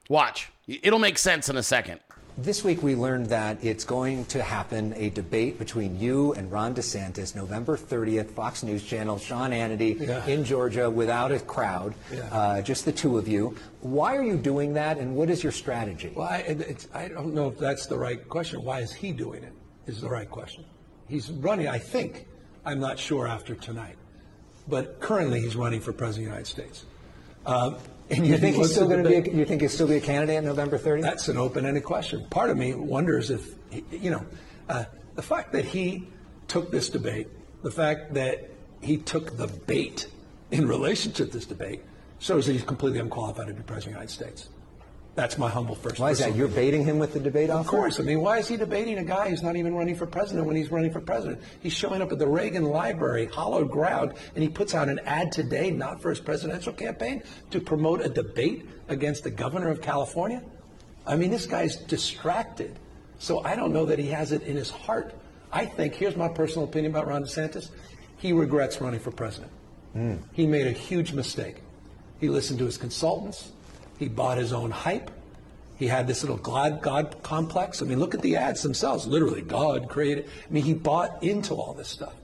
B: Watch. It'll make sense in a second.
V: This week, we learned that it's going to happen a debate between you and Ron DeSantis, November 30th, Fox News Channel, Sean Hannity
W: Yeah.
V: in Georgia without a crowd,
W: Yeah.
V: uh, just the two of you. Why are you doing that, and what is your strategy?
W: Well, I, it's, I don't know if that's the right question. Why is he doing it? Is the right question. He's running, I think, I'm not sure after tonight, but currently he's running for president of the United States. Um,
V: And you think he's still going to be? A, you think he'll still be a candidate on November 30th?
W: That's an open-ended question. Part of me wonders if, he- you know, uh, the fact that he took this debate, the fact that he took the bait in relation to this debate, shows that he's completely unqualified to be president of the United States. That's my humble first.
V: Why is that? You're baiting him with the debate
W: Of course. I mean, why is he debating a guy who's not even running for president when he's running for president? He's showing up at the Reagan Library, hollowed ground, and he puts out an ad today, not for his presidential campaign, to promote a debate against the governor of California. I mean, this guy's distracted. So I don't know that he has it in his heart. I think, here's my personal opinion about Ron DeSantis he regrets running for president. Hmm. He made a huge mistake. He listened to his consultants. He bought his own hype. He had this little God, God complex. I mean, look at the ads themselves. Literally, God created. I mean, he bought into all this stuff.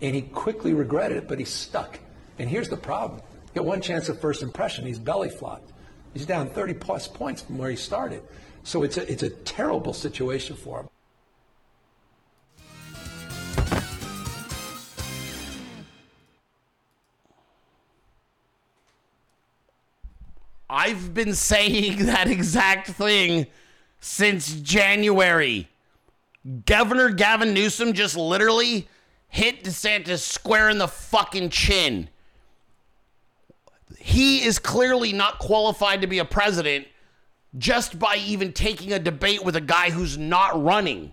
W: And he quickly regretted it, but he stuck. And here's the problem. He got one chance at first impression. He's belly flopped. He's down 30 plus points from where he started. So it's a, it's a terrible situation for him.
B: I've been saying that exact thing since January. Governor Gavin Newsom just literally hit DeSantis square in the fucking chin. He is clearly not qualified to be a president just by even taking a debate with a guy who's not running.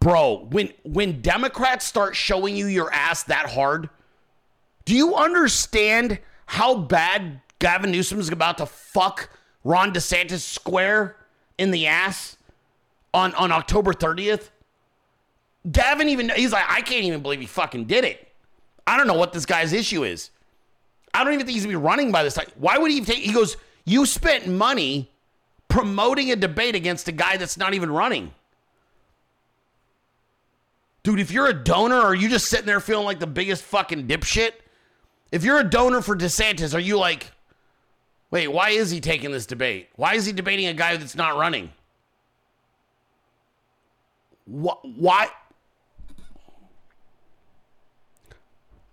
B: Bro, when when Democrats start showing you your ass that hard, do you understand how bad Gavin Newsom is about to fuck Ron DeSantis square in the ass on, on October 30th? Gavin even he's like, I can't even believe he fucking did it. I don't know what this guy's issue is. I don't even think he's gonna be running by this time. Why would he take? He goes, you spent money promoting a debate against a guy that's not even running. Dude, if you're a donor, are you just sitting there feeling like the biggest fucking dipshit? If you're a donor for DeSantis, are you like, wait, why is he taking this debate? Why is he debating a guy that's not running? Wh- Why?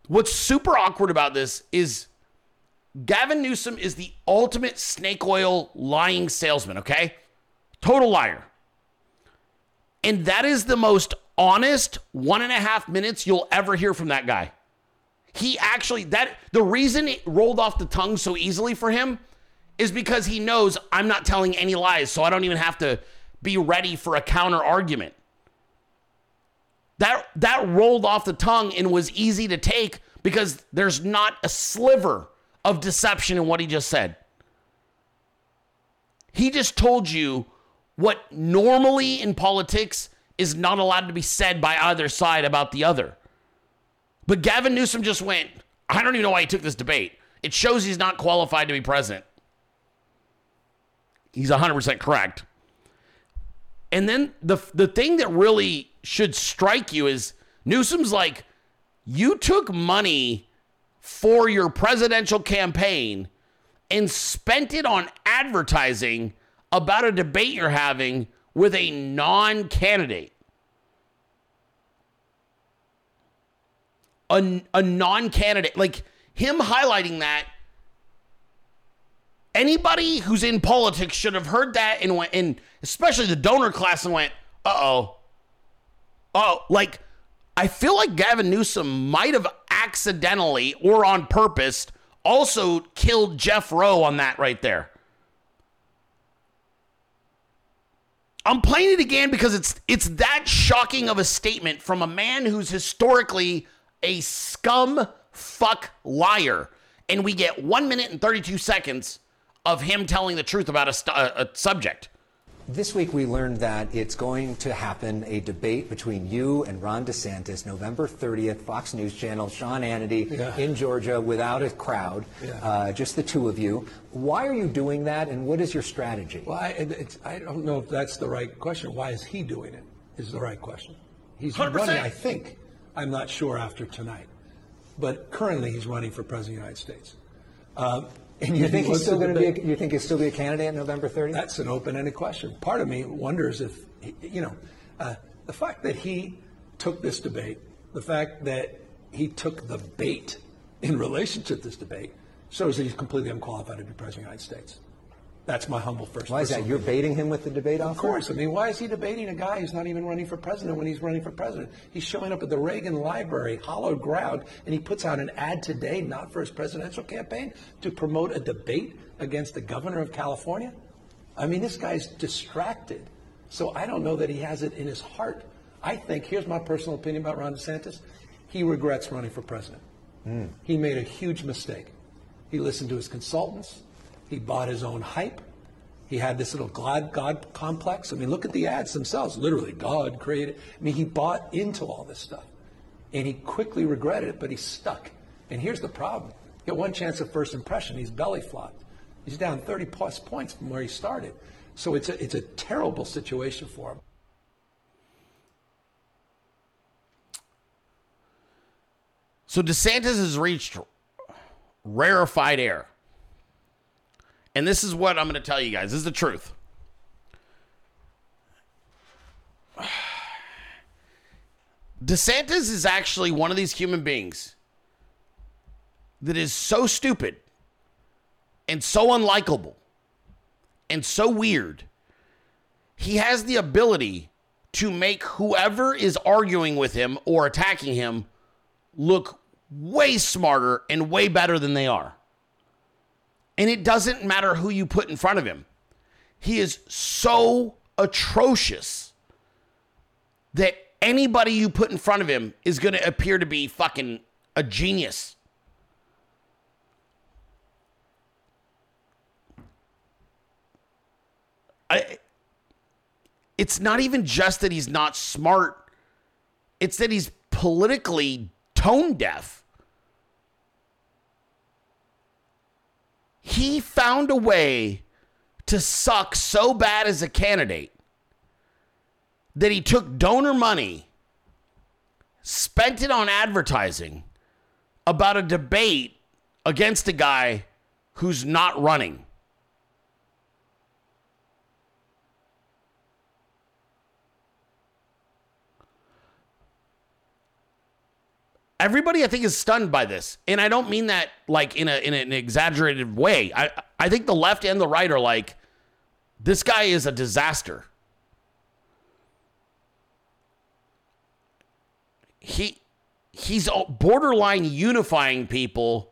B: What's super awkward about this is Gavin Newsom is the ultimate snake oil lying salesman, okay? Total liar. And that is the most honest one and a half minutes you'll ever hear from that guy. He actually, that, the reason it rolled off the tongue so easily for him is because he knows I'm not telling any lies, so I don't even have to be ready for a counter argument. That that rolled off the tongue and was easy to take because there's not a sliver of deception in what he just said. He just told you what normally in politics is not allowed to be said by either side about the other. But Gavin Newsom just went, I don't even know why he took this debate. It shows he's not qualified to be president. He's 100% correct. And then the the thing that really should strike you is Newsom's like, you took money for your presidential campaign and spent it on advertising about a debate you're having with a non-candidate. A, a non-candidate. Like him highlighting that anybody who's in politics should have heard that and went and especially the donor class and went, uh-oh. Oh, like I feel like Gavin Newsom might have accidentally or on purpose also killed Jeff Roe on that right there. I'm playing it again because it's it's that shocking of a statement from a man who's historically a scum fuck liar. And we get one minute and 32 seconds of him telling the truth about a, st- a subject.
V: This week, we learned that it's going to happen a debate between you and Ron DeSantis, November 30th, Fox News Channel, Sean Hannity
W: Yeah.
V: in Georgia without a crowd,
W: Yeah.
V: uh, just the two of you. Why are you doing that, and what is your strategy?
W: Well, I, it's, I don't know if that's the right question. Why is he doing it? Is the right question. He's
B: 100%.
W: running, I think. I'm not sure after tonight, but currently he's running for president of the United States. Um, and
V: You think he's still going to be? A, you think he'll still be a candidate on November 30th?
W: That's an open-ended question. Part of me wonders if, you know, uh, the fact that he took this debate, the fact that he took the bait in relationship to this debate, shows that he's completely unqualified to be president of the United States. That's my humble first.
V: Why is that? You're
W: opinion.
V: baiting him with the debate offer?
W: Of course. I mean, why is he debating a guy who's not even running for president when he's running for president? He's showing up at the Reagan Library, hollowed ground, and he puts out an ad today, not for his presidential campaign, to promote a debate against the governor of California. I mean, this guy's distracted. So I don't know that he has it in his heart. I think, here's my personal opinion about Ron DeSantis he regrets running for president. Hmm. He made a huge mistake. He listened to his consultants. He bought his own hype. He had this little God, God complex. I mean, look at the ads themselves. Literally, God created. I mean, he bought into all this stuff. And he quickly regretted it, but he's stuck. And here's the problem. He had one chance of first impression. He's belly flopped. He's down 30 plus points from where he started. So it's a, it's a terrible situation for him.
B: So DeSantis has reached rarefied air. And this is what I'm going to tell you guys. This is the truth. DeSantis is actually one of these human beings that is so stupid and so unlikable and so weird. He has the ability to make whoever is arguing with him or attacking him look way smarter and way better than they are. And it doesn't matter who you put in front of him. He is so atrocious that anybody you put in front of him is going to appear to be fucking a genius. I, it's not even just that he's not smart It's that he's politically tone deaf. He found a way to suck so bad as a candidate that he took donor money, spent it on advertising about a debate against a guy who's not running. Everybody, I think, is stunned by this, and I don't mean that like in a in an exaggerated way. I I think the left and the right are like, this guy is a disaster. He he's uh, borderline unifying people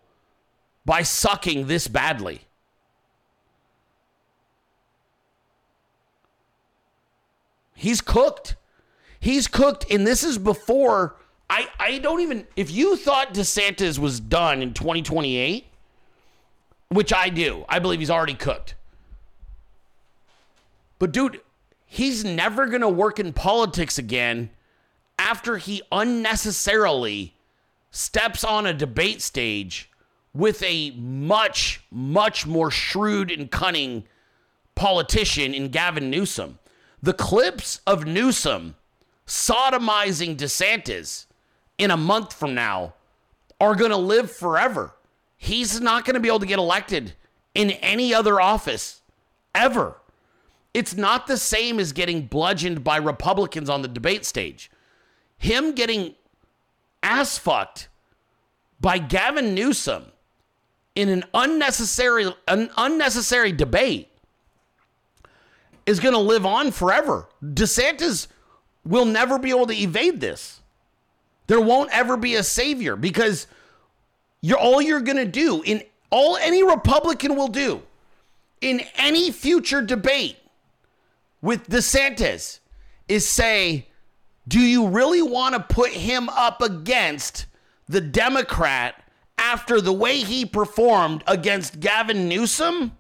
B: by sucking this badly. He's cooked. He's cooked, and this is before I, I don't even if you thought DeSantis was done in 2028, which I do, I believe he's already cooked. But dude, he's never gonna work in politics again after he unnecessarily steps on a debate stage with a much, much more shrewd and cunning politician in Gavin Newsom. The clips of Newsom sodomizing DeSantis in a month from now are going to live forever. He's not going to be able to get elected in any other office ever. It's not the same as getting bludgeoned by Republicans on the debate stage. Him getting ass fucked by Gavin Newsom in an unnecessary an unnecessary debate is going to live on forever. DeSantis will never be able to evade this. There won't ever be a savior because you're all you're going to do in all any Republican will do in any future debate with DeSantis is say, do you really want to put him up against the Democrat after the way he performed against Gavin Newsom?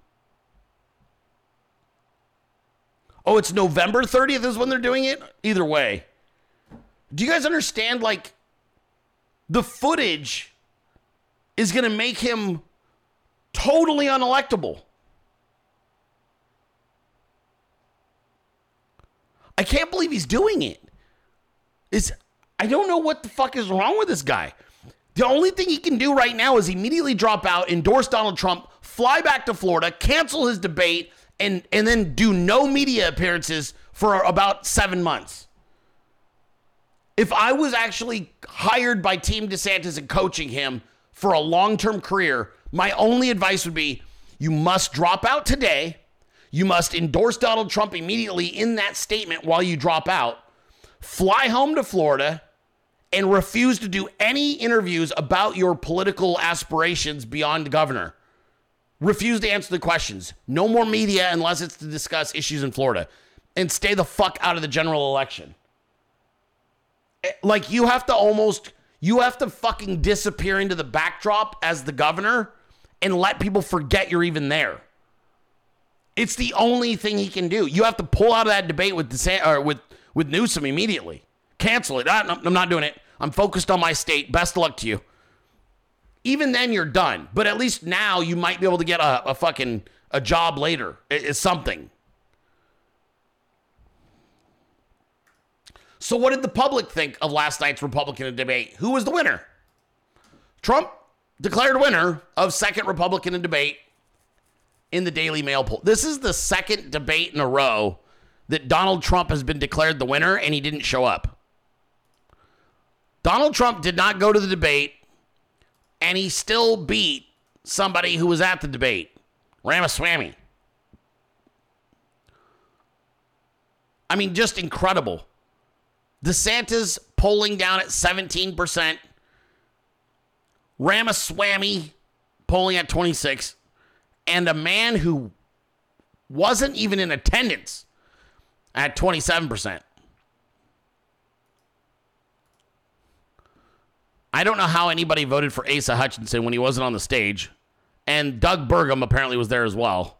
B: Oh, it's November 30th is when they're doing it? Either way. Do you guys understand? Like, the footage is going to make him totally unelectable. I can't believe he's doing it. Is I don't know what the fuck is wrong with this guy. The only thing he can do right now is immediately drop out, endorse Donald Trump, fly back to Florida, cancel his debate, and and then do no media appearances for about seven months. If I was actually hired by Team DeSantis and coaching him for a long term career, my only advice would be you must drop out today. You must endorse Donald Trump immediately in that statement while you drop out. Fly home to Florida and refuse to do any interviews about your political aspirations beyond governor. Refuse to answer the questions. No more media unless it's to discuss issues in Florida. And stay the fuck out of the general election. Like you have to almost you have to fucking disappear into the backdrop as the governor and let people forget you're even there. It's the only thing he can do. You have to pull out of that debate with DeSantis, or with with Newsom immediately. Cancel it. Ah, I'm not doing it. I'm focused on my state. Best of luck to you. Even then, you're done. But at least now you might be able to get a, a fucking a job later. It's something. So, what did the public think of last night's Republican debate? Who was the winner? Trump declared winner of second Republican debate in the Daily Mail poll. This is the second debate in a row that Donald Trump has been declared the winner and he didn't show up. Donald Trump did not go to the debate and he still beat somebody who was at the debate, Ramaswamy. I mean, just incredible. DeSantis polling down at 17%. Ramaswamy polling at 26 and a man who wasn't even in attendance at 27%. I don't know how anybody voted for Asa Hutchinson when he wasn't on the stage. And Doug Burgum apparently was there as well.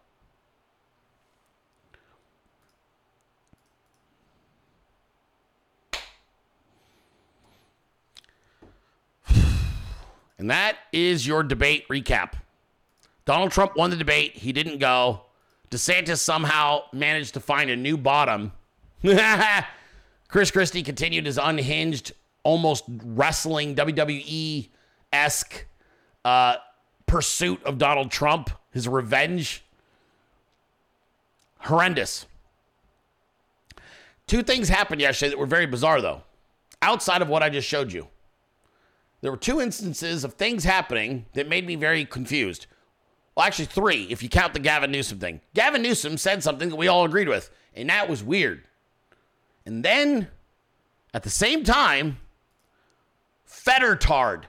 B: And that is your debate recap. Donald Trump won the debate. He didn't go. DeSantis somehow managed to find a new bottom. Chris Christie continued his unhinged, almost wrestling WWE esque uh, pursuit of Donald Trump, his revenge. Horrendous. Two things happened yesterday that were very bizarre, though, outside of what I just showed you. There were two instances of things happening that made me very confused. Well, actually, three, if you count the Gavin Newsom thing. Gavin Newsom said something that we all agreed with, and that was weird. And then, at the same time, Fettertard,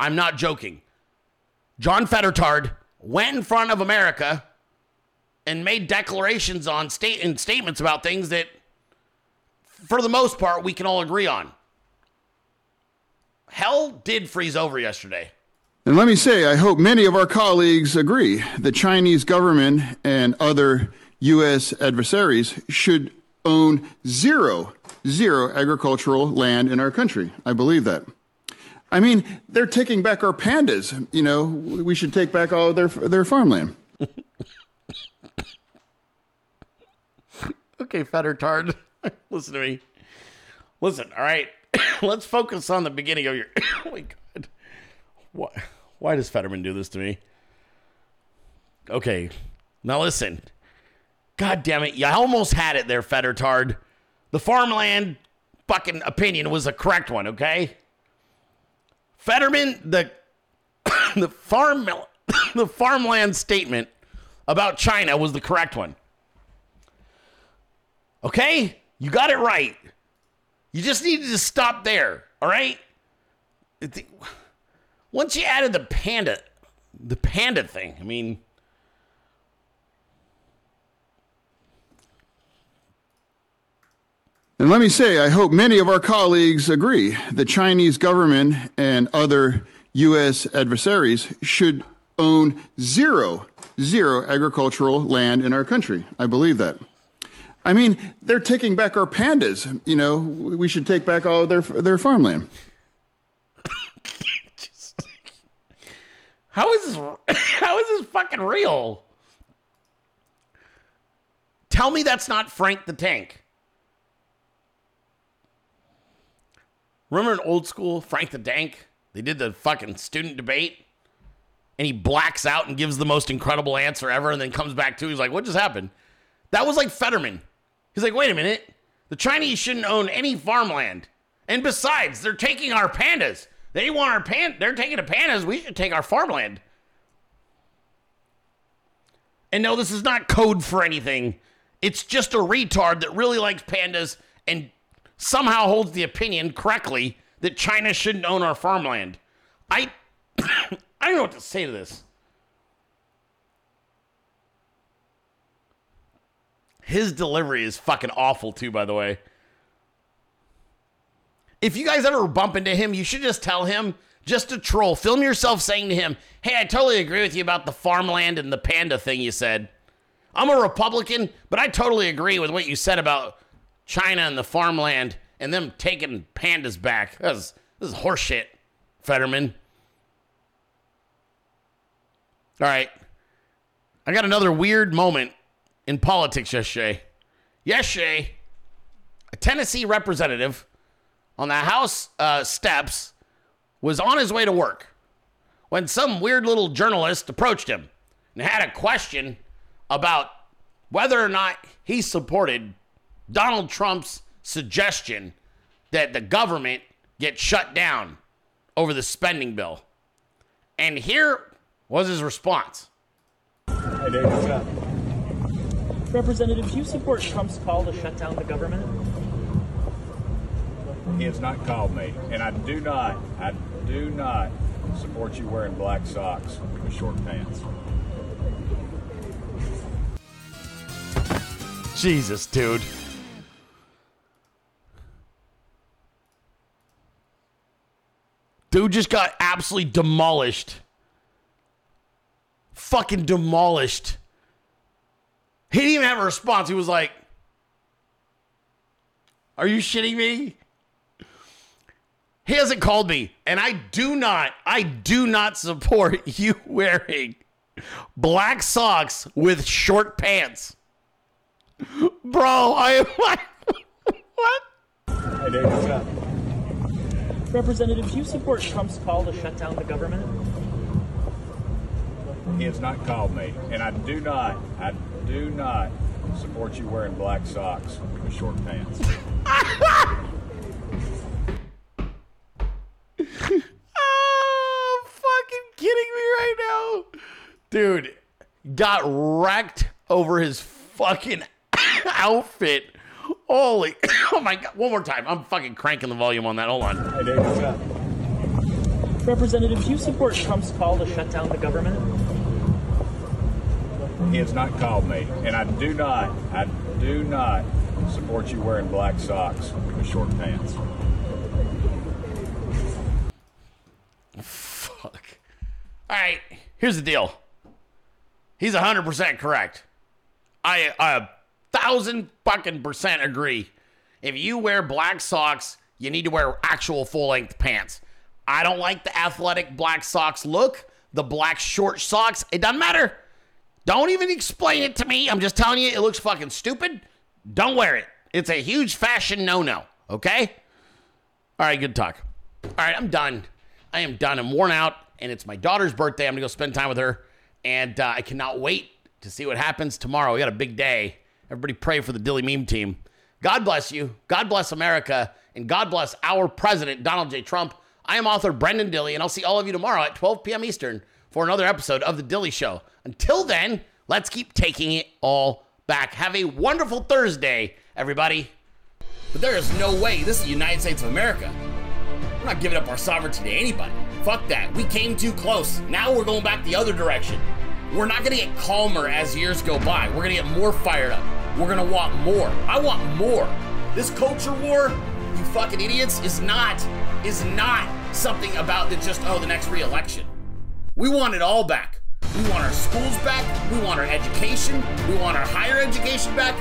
B: I'm not joking, John Fettertard went in front of America and made declarations on state and statements about things that, for the most part, we can all agree on. Hell did freeze over yesterday.
X: And let me say, I hope many of our colleagues agree the Chinese government and other U.S. adversaries should own zero, zero agricultural land in our country. I believe that. I mean, they're taking back our pandas. You know, we should take back all of their, their farmland.
B: okay, Fettertard, listen to me. Listen, all right. Let's focus on the beginning of your. oh my God. Why, why does Fetterman do this to me? Okay, now listen. God damn it. You almost had it there, Fettertard. The farmland fucking opinion was a correct one, okay? Fetterman, the the farm the farmland statement about China was the correct one. Okay? You got it right. You just needed to stop there, all right? Once you added the panda, the panda thing, I mean,
X: And let me say, I hope many of our colleagues agree the Chinese government and other U.S. adversaries should own zero, zero agricultural land in our country. I believe that. I mean, they're taking back our pandas. You know, we should take back all their their farmland.
B: How is this? How is this fucking real? Tell me that's not Frank the Tank. Remember in old school Frank the Tank? They did the fucking student debate, and he blacks out and gives the most incredible answer ever, and then comes back to. He's like, "What just happened?" That was like Fetterman. He's like, "Wait a minute, the Chinese shouldn't own any farmland, and besides, they're taking our pandas." They want our pan. They're taking the pandas. We should take our farmland. And no, this is not code for anything. It's just a retard that really likes pandas and somehow holds the opinion correctly that China shouldn't own our farmland. I I don't know what to say to this. His delivery is fucking awful too, by the way. If you guys ever bump into him, you should just tell him, just to troll, film yourself saying to him, Hey, I totally agree with you about the farmland and the panda thing you said. I'm a Republican, but I totally agree with what you said about China and the farmland and them taking pandas back. This this is horseshit, Fetterman. All right. I got another weird moment in politics yesterday. Yesterday, a Tennessee representative on the House uh, steps was on his way to work when some weird little journalist approached him and had a question about whether or not he supported Donald Trump's suggestion that the government get shut down over the spending bill. And here was his response.
L: Representative, do you support Trump's call to shut down the government?
Y: He has not called me, and I do not, I do not support you wearing black socks with short pants.
B: Jesus, dude. Dude just got absolutely demolished. Fucking demolished. He didn't even have a response. He was like, Are you shitting me? He hasn't called me, and I do not, I do not support you wearing black socks with short pants. Bro, I am like, what?
Y: Hey, Dave, what's up?
L: Representative, do you support Trump's call to shut down the government?
Y: He has not called me, and I do not, I do not support you wearing black socks with short pants.
B: oh, fucking kidding me right now. Dude, got wrecked over his fucking outfit. Holy, oh my god. One more time. I'm fucking cranking the volume on that. Hold on.
Y: Hey, Dave, what's up?
L: Representative, do you support Trump's call to shut down the government?
Y: He has not called me, and I do not, I do not support you wearing black socks with short pants.
B: Fuck. All right, here's the deal. He's 100% correct. I a thousand fucking percent agree. If you wear black socks, you need to wear actual full length pants. I don't like the athletic black socks look, the black short socks. It doesn't matter. Don't even explain it to me. I'm just telling you, it looks fucking stupid. Don't wear it. It's a huge fashion no no, okay? All right, good talk. All right, I'm done. I am done. I'm worn out, and it's my daughter's birthday. I'm gonna go spend time with her, and uh, I cannot wait to see what happens tomorrow. We got a big day. Everybody pray for the Dilley Meme team. God bless you. God bless America, and God bless our president, Donald J. Trump. I am author Brenden Dilley, and I'll see all of you tomorrow at 12 p.m. Eastern for another episode of The Dilley Show. Until then, let's keep taking it all back. Have a wonderful Thursday, everybody. But there is no way this is the United States of America. We're not giving up our sovereignty to anybody. Fuck that. We came too close. Now we're going back the other direction. We're not gonna get calmer as years go by. We're gonna get more fired up. We're gonna want more. I want more. This culture war, you fucking idiots, is not is not something about the just oh the next re-election. We want it all back. We want our schools back. We want our education. We want our higher education back.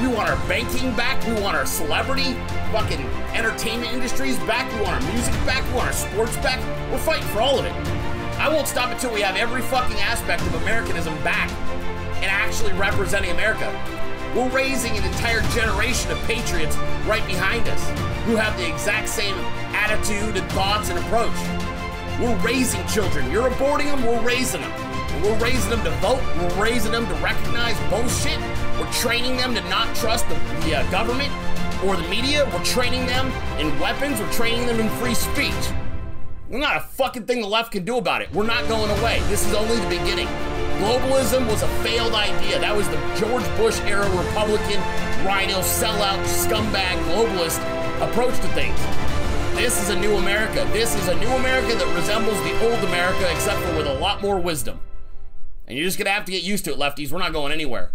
B: We want our banking back. We want our celebrity fucking entertainment industries back. We want our music back. We want our sports back. We're fighting for all of it. I won't stop until we have every fucking aspect of Americanism back and actually representing America. We're raising an entire generation of patriots right behind us who have the exact same attitude and thoughts and approach. We're raising children. You're aborting them, we're raising them. We're raising them to vote. We're raising them to recognize bullshit. We're training them to not trust the, the uh, government or the media. We're training them in weapons. We're training them in free speech. There's not a fucking thing the left can do about it. We're not going away. This is only the beginning. Globalism was a failed idea. That was the George Bush era Republican, RINO, sellout, scumbag, globalist approach to things. This is a new America. This is a new America that resembles the old America, except for with a lot more wisdom. And you're just gonna have to get used to it, lefties. We're not going anywhere.